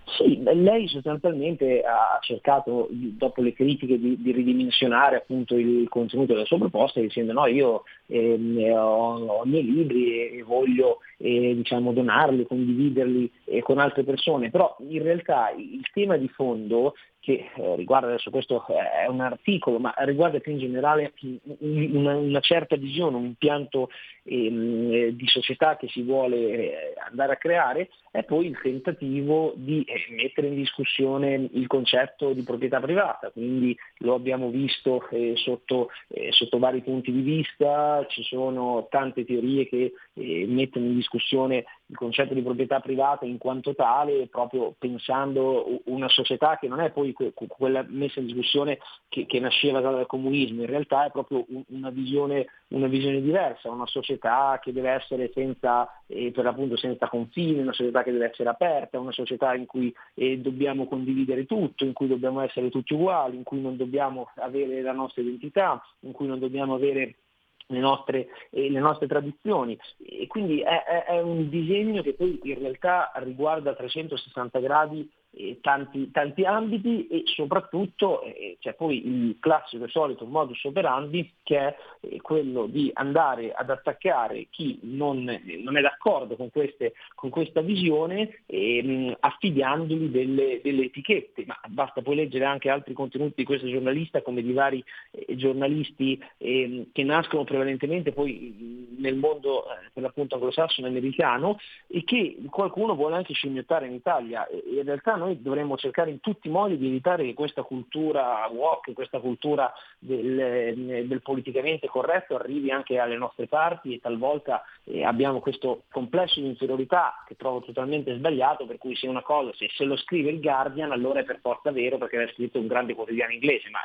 S6: Sì, lei sostanzialmente ha cercato, dopo le critiche, di, di ridimensionare appunto il contenuto della sua proposta dicendo no, io eh, ho, ho, i miei libri e, voglio eh, diciamo, donarli, condividerli eh, con altre persone, però in realtà il tema di fondo che eh, riguarda adesso questo è un articolo, ma riguarda più in generale una, una certa visione, un impianto ehm, eh, di società che si vuole eh, andare a creare, è poi il tentativo di eh, mettere in discussione il concetto di proprietà privata, quindi lo abbiamo visto eh, sotto, eh, sotto, vari punti di vista, ci sono tante teorie che mettono in discussione il concetto di proprietà privata in quanto tale, proprio pensando una società che non è poi quella messa in discussione che, che nasceva dal comunismo, in realtà è proprio una visione, una visione diversa, una società che deve essere senza, eh, per l'appunto senza confini, una società che deve essere aperta, una società in cui eh, dobbiamo condividere tutto, in cui dobbiamo essere tutti uguali, in cui non dobbiamo avere la nostra identità, in cui non dobbiamo avere le nostre, eh, le nostre, tradizioni. E quindi è, è, è, un disegno che poi in realtà riguarda a 360 gradi eh, tanti, tanti, ambiti e soprattutto eh, c'è poi il classico e solito modus operandi che è eh, quello di andare ad attaccare chi non, non è d'accordo con, queste, con questa visione ehm, affidandogli delle, delle, etichette, ma basta poi leggere anche altri contenuti di questo giornalista come di vari eh, giornalisti ehm, che nascono prevalentemente poi nel mondo eh, per anglosassone americano e che qualcuno vuole anche scimmiottare in Italia. In realtà noi dovremmo cercare in tutti i modi di evitare che questa cultura walk, questa cultura del, eh, del politicamente corretto arrivi anche alle nostre parti e talvolta eh, abbiamo questo complesso di inferiorità che trovo totalmente sbagliato, per cui se una cosa, se, se, lo scrive il Guardian allora è per forza vero perché l'ha scritto un grande quotidiano inglese, ma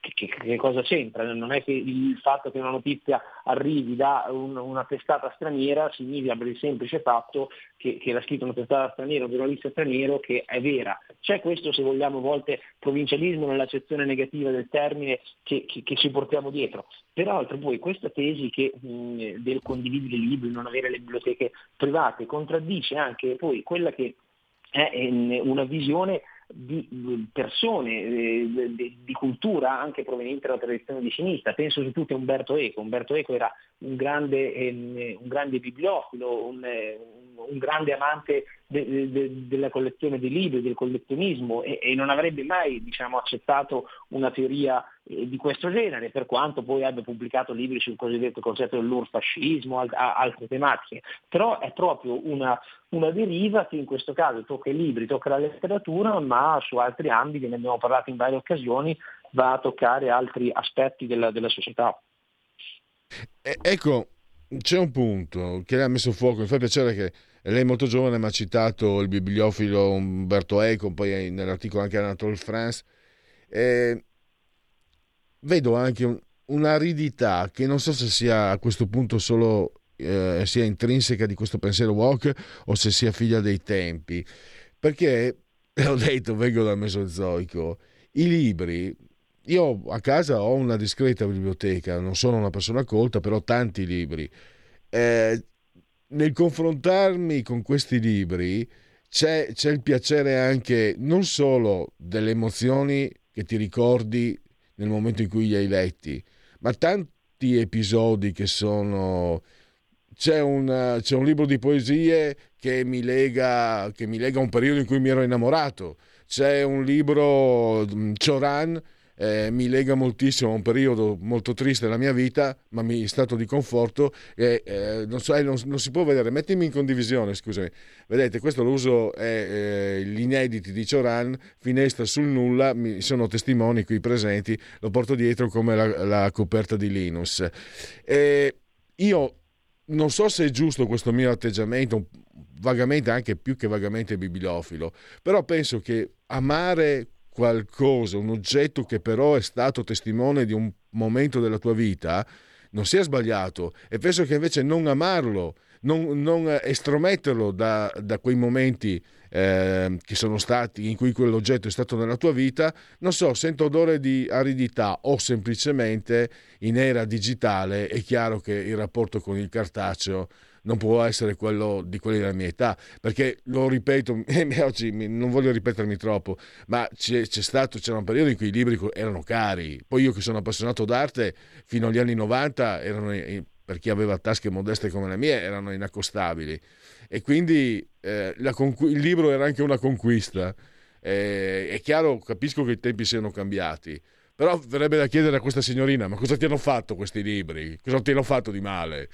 S6: che, che, cosa c'entra? Non è che il fatto che una notizia arrivi da un, una testata straniera significa per il semplice fatto che, che l'ha scritto una testata straniera, un giornalista straniero, che è vera. C'è questo, se vogliamo, a volte provincialismo nell'accezione negativa del termine che, che, che ci portiamo dietro. Peraltro poi questa tesi che, mh, del condividere i libri, non avere le biblioteche private, contraddice anche poi quella che è una visione di persone eh, di, cultura anche proveniente dalla tradizione di sinistra. Penso su tutti Umberto Eco. Umberto Eco era un grande, eh, un grande bibliofilo, un, eh, un, grande amante de, de, della collezione di libri, del collezionismo e, e non avrebbe mai diciamo, accettato una teoria eh, di questo genere, per quanto poi abbia pubblicato libri sul cosiddetto concetto dell'urfascismo, al, altre tematiche. Però è proprio una, una deriva che in questo caso tocca i libri, tocca la letteratura, ma su altri ambiti, ne abbiamo parlato in varie occasioni, va a toccare altri aspetti della, della società.
S1: ecco, c'è un punto che ha messo fuoco, mi fa piacere che lei è molto giovane mi ha citato il bibliofilo Umberto Eco, poi nell'articolo anche Anatole France. Eh, vedo anche un, un'aridità che non so se sia a questo punto solo eh, sia intrinseca di questo pensiero walk o se sia figlia dei tempi. Perché, <laughs> ho detto, vengo dal Mesozoico, i libri io a casa ho una discreta biblioteca, non sono una persona colta, però tanti libri. Eh, nel confrontarmi con questi libri c'è, c'è, il piacere anche non solo delle emozioni che ti ricordi nel momento in cui li hai letti, ma tanti episodi che sono... C'è un, c'è un libro di poesie che mi, lega, che mi lega a un periodo in cui mi ero innamorato, c'è un libro Choran eh, mi lega moltissimo a un periodo molto triste della mia vita, ma mi è stato di conforto e eh, non, so, eh, non, non, si può vedere, mettimi in condivisione, scusami. Vedete, questo lo uso è eh, gli inediti di Cioran, finestra sul nulla, mi, sono testimoni qui presenti, lo porto dietro come la, la coperta di Linus. io non so se è giusto questo mio atteggiamento, vagamente anche più che vagamente bibliofilo, però penso che amare qualcosa, un oggetto che però è stato testimone di un momento della tua vita, non sia sbagliato. E penso che invece non amarlo, non, non estrometterlo da, da, quei momenti eh, che sono stati in cui quell'oggetto è stato nella tua vita, non so, sento odore di aridità o semplicemente in era digitale è chiaro che il rapporto con il cartaceo non può essere quello di quelli della mia età, perché lo ripeto, <laughs> oggi non voglio ripetermi troppo, ma c'è, c'è stato, c'era un periodo in cui i libri erano cari, poi io che sono appassionato d'arte fino agli anni 90 erano, per chi aveva tasche modeste come le mie, erano inaccostabili e quindi eh, conqu- il libro era anche una conquista. Eh, è chiaro, capisco che i tempi siano cambiati, però verrebbe da chiedere a questa signorina, ma cosa ti hanno fatto questi libri? Cosa ti hanno fatto di male?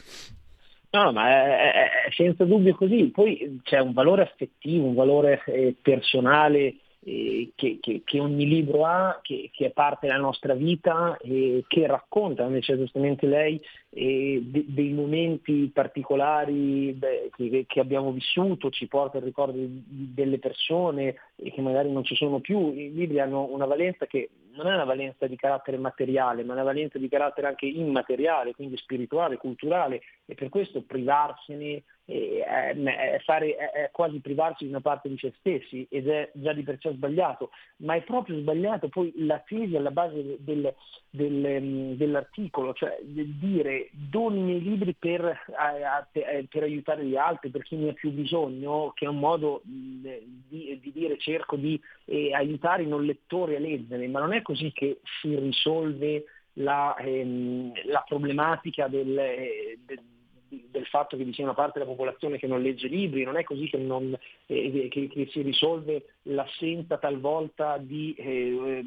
S6: No, ma è, è, senza dubbio così. Poi c'è un valore affettivo, un valore eh, personale eh, che, che, che, ogni libro ha, che, che, è parte della nostra vita e che racconta, come diceva giustamente lei, eh, de, dei momenti particolari beh, che, abbiamo vissuto, ci porta il ricordo di, delle persone e che magari non ci sono più. I libri hanno una valenza che non è una valenza di carattere materiale, ma una valenza di carattere anche immateriale, quindi spirituale, culturale, e per questo privarsene è, fare, è, quasi privarsi di una parte di se stessi ed è già di per sé sbagliato, ma è proprio sbagliato poi la tesi alla base del, del, mm, dell'articolo, cioè dire doni i miei libri per, a, eh, per, aiutare gli altri, per chi ne ha più bisogno, che è un modo mm, di, di dire cerco di eh, aiutare i non lettori a leggere, ma non è così che si risolve la, ehm, la problematica del, eh, del del fatto che vi sia una parte della popolazione che non legge libri, non è così che, non, eh, che, che si risolve l'assenza talvolta di eh,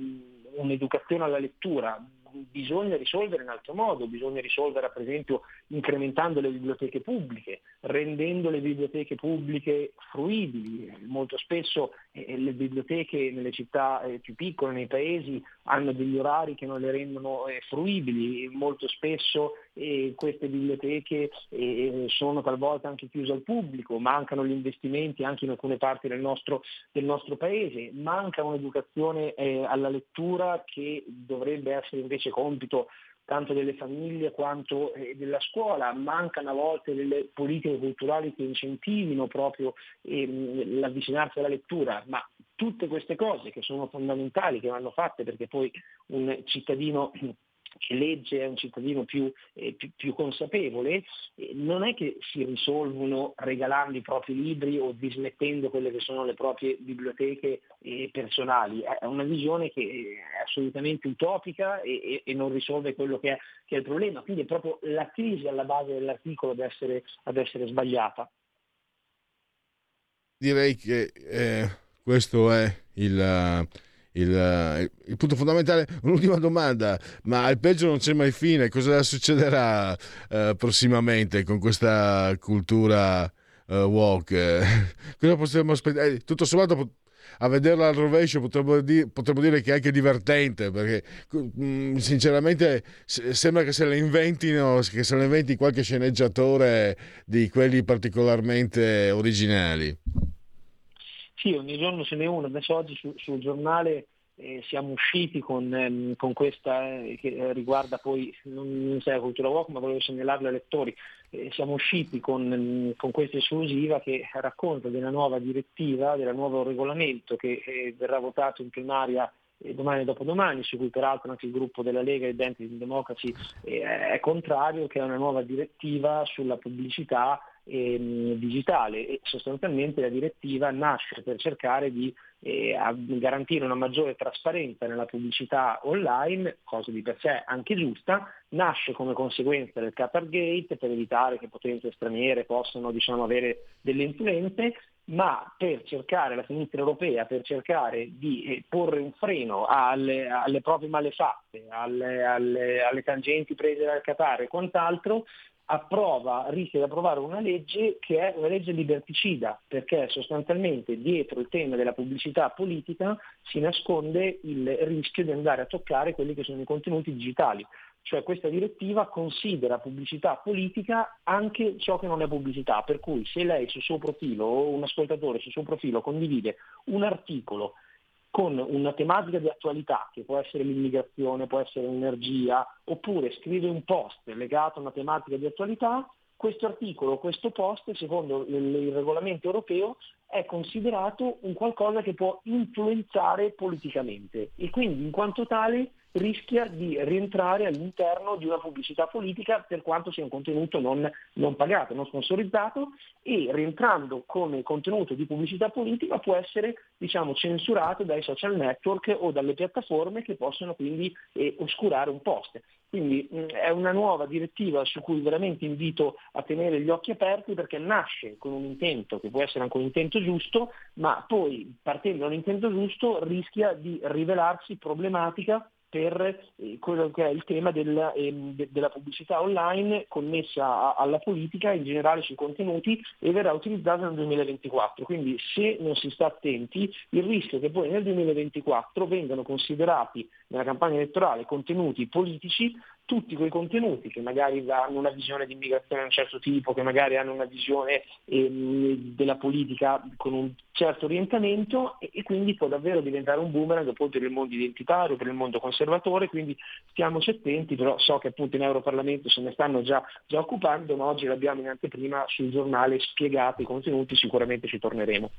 S6: un'educazione alla lettura, bisogna risolvere in altro modo, bisogna risolvere per esempio incrementando le biblioteche pubbliche, rendendo le biblioteche pubbliche fruibili. Molto spesso eh, le biblioteche nelle città eh, più piccole, nei paesi, hanno degli orari che non le rendono eh, fruibili, molto spesso eh, queste biblioteche eh, sono talvolta anche chiuse al pubblico, mancano gli investimenti anche in alcune parti del nostro, del nostro paese, manca un'educazione eh, alla lettura che dovrebbe essere invece compito tanto delle famiglie quanto eh, della scuola, mancano a volte delle politiche culturali che incentivino proprio ehm, l'avvicinarsi alla lettura, ma tutte queste cose che sono fondamentali, che vanno fatte perché poi un cittadino che legge è un cittadino più, eh, più, più consapevole, eh, non è che si risolvono regalando i propri libri o dismettendo quelle che sono le proprie biblioteche eh, personali, è una visione che è assolutamente utopica e, e non risolve quello che è, che è, il problema, quindi è proprio la crisi alla base dell'articolo ad essere, ad essere sbagliata.
S1: Direi che eh, questo è il il, eh, il, punto fondamentale. Un'ultima domanda, ma al peggio non c'è mai fine, cosa succederà uh, prossimamente con questa cultura uh, walk? <laughs> cosa possiamo aspettare? Eh, tutto sommato a vederla al rovescio potremmo, di, potremmo, dire che è anche divertente perché mm, sinceramente sembra che se la inventino che se la inventi qualche sceneggiatore di quelli particolarmente originali
S6: sì, ogni giorno ce n'è uno, adesso oggi su, sul giornale eh, siamo usciti con, ehm, con questa eh, che riguarda poi, non sei la cultura walk, ma volevo segnalarlo ai lettori, eh, siamo usciti con, ehm, con, questa esclusiva che racconta della nuova direttiva, del nuovo regolamento che eh, verrà votato in plenaria eh, domani e dopodomani, su cui peraltro anche il gruppo della Lega e Identity Democracy eh, è contrario, che è una nuova direttiva sulla pubblicità ehm, digitale. E sostanzialmente la direttiva nasce per cercare di eh, garantire una maggiore trasparenza nella pubblicità online, cosa di per sé anche giusta, nasce come conseguenza del Qatargate per evitare che potenze straniere possano diciamo, avere delle influenze, ma per cercare, la sinistra europea, per cercare di eh, porre un freno alle, alle proprie malefatte, alle, alle, alle, tangenti prese dal Qatar e quant'altro, approva, rischia di approvare una legge che è una legge liberticida, perché sostanzialmente dietro il tema della pubblicità politica si nasconde il rischio di andare a toccare quelli che sono i contenuti digitali. Cioè questa direttiva considera pubblicità politica anche ciò che non è pubblicità, per cui se lei sul suo profilo o un ascoltatore sul suo profilo condivide un articolo con una tematica di attualità, che può essere l'immigrazione, può essere l'energia, oppure scrive un post legato a una tematica di attualità, questo articolo, questo post, secondo il regolamento europeo, è considerato un qualcosa che può influenzare politicamente. E quindi in quanto tale rischia di rientrare all'interno di una pubblicità politica per quanto sia un contenuto non, non, pagato, non sponsorizzato e rientrando come contenuto di pubblicità politica può essere diciamo, censurato dai social network o dalle piattaforme che possono quindi eh, oscurare un post. Quindi mh, è una nuova direttiva su cui veramente invito a tenere gli occhi aperti perché nasce con un intento che può essere anche un intento giusto, ma poi partendo da un intento giusto rischia di rivelarsi problematica per eh, quello che è il tema del, eh, de, della pubblicità online connessa alla politica, in generale sui contenuti, e verrà utilizzata nel 2024. Quindi se non si sta attenti, il rischio è che poi nel 2024 vengano considerati nella campagna elettorale contenuti politici tutti quei contenuti che magari hanno una visione di immigrazione di un certo tipo, che magari hanno una visione ehm, della politica con un certo orientamento e, e, quindi può davvero diventare un boomerang per il mondo identitario, per il mondo conservatore, quindi stiamoci attenti, però so che appunto in Europarlamento se ne stanno già, già occupando, ma oggi l'abbiamo in anteprima sul giornale spiegato i contenuti, sicuramente ci torneremo.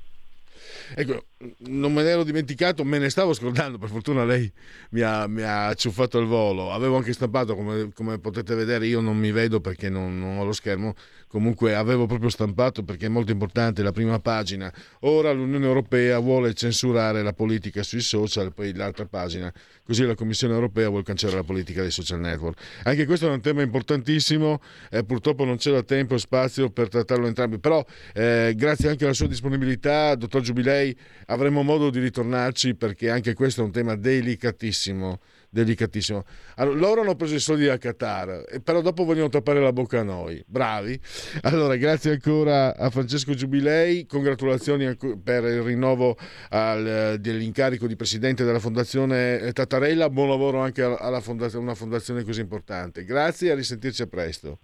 S1: Ecco, non me ne ero dimenticato, me ne stavo scordando, per fortuna lei mi ha, mi ha acciuffato il volo. Avevo anche stampato, come, come, potete vedere, io non mi vedo perché non, non, ho lo schermo, comunque avevo proprio stampato perché è molto importante la prima pagina. Ora l'Unione Europea vuole censurare la politica sui social, poi l'altra pagina, così la Commissione Europea vuole cancellare la politica dei social network. Anche questo è un tema importantissimo, eh, purtroppo non c'era tempo e spazio per trattarlo entrambi, però eh, grazie anche alla sua disponibilità, dottor Giubilei, avremo modo di ritornarci perché anche questo è un tema delicatissimo delicatissimo. Allora, loro hanno preso i soldi da Qatar, però dopo vogliono tappare la bocca a noi. Bravi. Allora, grazie ancora a Francesco Giubilei, congratulazioni per il rinnovo al, dell'incarico di presidente della Fondazione Tattarella, buon lavoro anche alla fondazione, una fondazione così importante. Grazie e a risentirci a presto.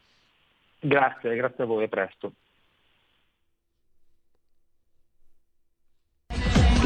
S6: Grazie, grazie a voi, a presto.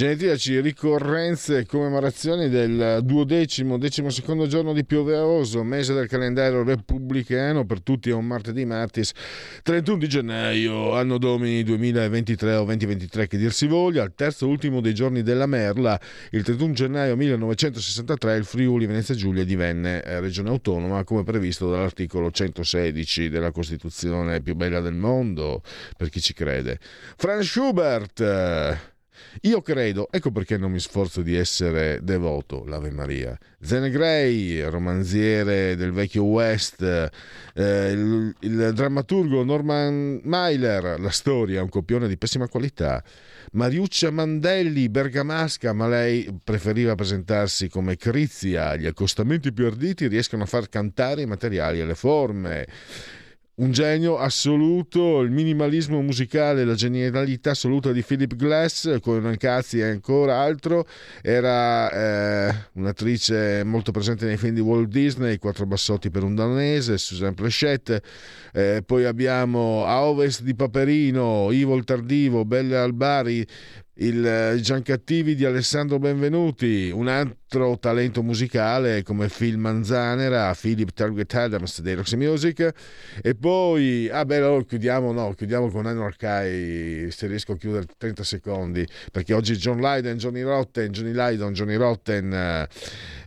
S1: Genetiaci, ricorrenze e commemorazioni del duodecimo, decimo secondo giorno di Pioveoso, mese del calendario repubblicano, per tutti è un martedì martis, 31 di gennaio, anno domini 2023 o 2023 che dir si voglia, al terzo ultimo dei giorni della Merla, il 31 gennaio 1963 il Friuli Venezia Giulia divenne eh, regione autonoma come previsto dall'articolo 116 della Costituzione più bella del mondo, per chi ci crede. Franz Schubert io credo, ecco perché non mi sforzo di essere devoto, l'Ave Maria. Zen Grey, romanziere del vecchio West, eh, il, il, drammaturgo Norman Mailer, la storia, un copione di pessima qualità. Mariuccia Mandelli, bergamasca, ma lei preferiva presentarsi come Crizia. Gli accostamenti più arditi riescono a far cantare i materiali e le forme un genio assoluto, il minimalismo musicale, la genialità assoluta di Philip Glass, con Cazzi e ancora altro, era eh, un'attrice molto presente nei film di Walt Disney, Quattro bassotti per un danese, Suzanne Plechette, eh, poi abbiamo A Ovest di Paperino, Ivo il Tardivo, Belle Albari, il eh, Giancattivi di Alessandro Benvenuti, un altro talento musicale come Phil Manzanera, Philip Target Adams dei Roxy Music. E poi, ah beh, allora chiudiamo, no, chiudiamo con Anno Arcai se riesco a chiudere 30 secondi perché oggi John Lydon, Johnny Rotten, Johnny Lydon, Johnny Rotten eh,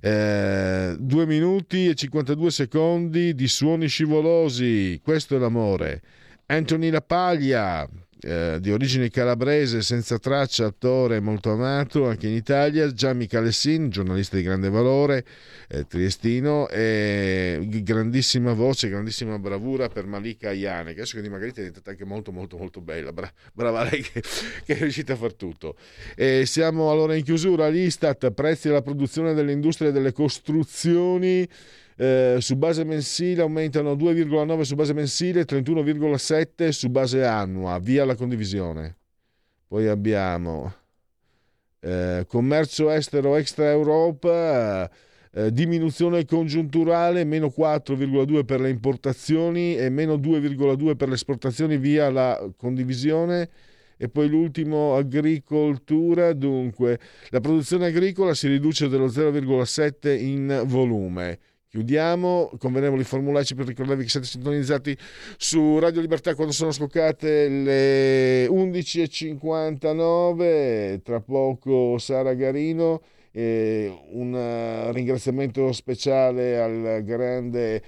S1: eh, 2 minuti e 52 secondi di suoni scivolosi, questo è l'amore. Anthony La Paglia eh, di origine calabrese, senza traccia, attore molto amato anche in Italia, Gianni Calessin, giornalista di grande valore, eh, triestino, e grandissima voce, grandissima bravura per Malika Ayane, che adesso che di Margherita è diventata anche molto molto molto bella, Bra- brava lei che, <laughs> che, è riuscita a far tutto. E siamo allora in chiusura, l'Istat, prezzi della produzione dell'industria delle costruzioni, eh, su base mensile aumentano 2,9 su base mensile, 31,7 su base annua, via la condivisione. Poi abbiamo eh, commercio estero extra Europa, eh, diminuzione congiunturale, meno 4,2 per le importazioni e meno 2,2 per le esportazioni via la condivisione e poi l'ultimo agricoltura, dunque la produzione agricola si riduce dello 0,7 in volume. Chiudiamo, convenevoli formulaici per ricordarvi che siete sintonizzati su Radio Libertà quando sono scoccate le 11.59, tra poco Sara Garino, un ringraziamento speciale al grande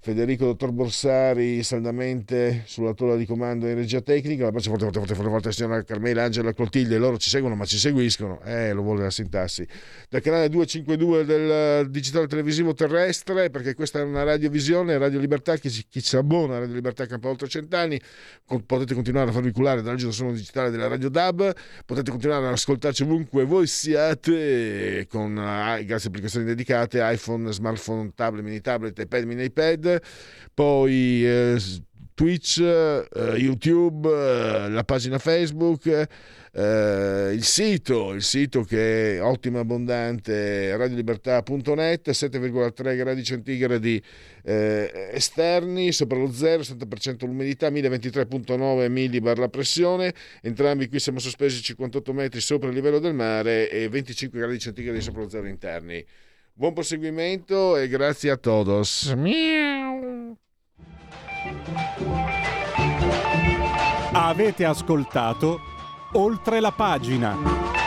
S1: Federico Dottor Borsari saldamente sulla tolla di comando in regia tecnica, la forte forte forte forte forte signora Carmela Angela Clotilde, loro ci seguono ma ci seguiscono, eh lo vuole la sintassi, dal canale 252 del digitale televisivo terrestre, perché questa è una radiovisione, Radio Libertà, chi, chi si abbona a Radio Libertà campa oltre cent'anni, potete continuare a farvi culare dall'agito suono digitale della Radio DAB, potete continuare ad ascoltarci ovunque voi siate, con uh, grazie a applicazioni dedicate, iPhone, smartphone, tablet, mini tablet, iPad, mini iPad, poi eh, Twitch, eh, YouTube, eh, la pagina Facebook, eh, il sito, il sito che è ottimo e abbondante, radiolibertà.net, 7,3 gradi centigradi eh, esterni, sopra lo 0, 70% l'umidità, 1023,9 millibar la pressione, entrambi qui siamo sospesi 58 metri sopra il livello del mare e 25 gradi centigradi sopra lo zero interni. Buon proseguimento e grazie a todos.
S5: Avete ascoltato oltre la pagina.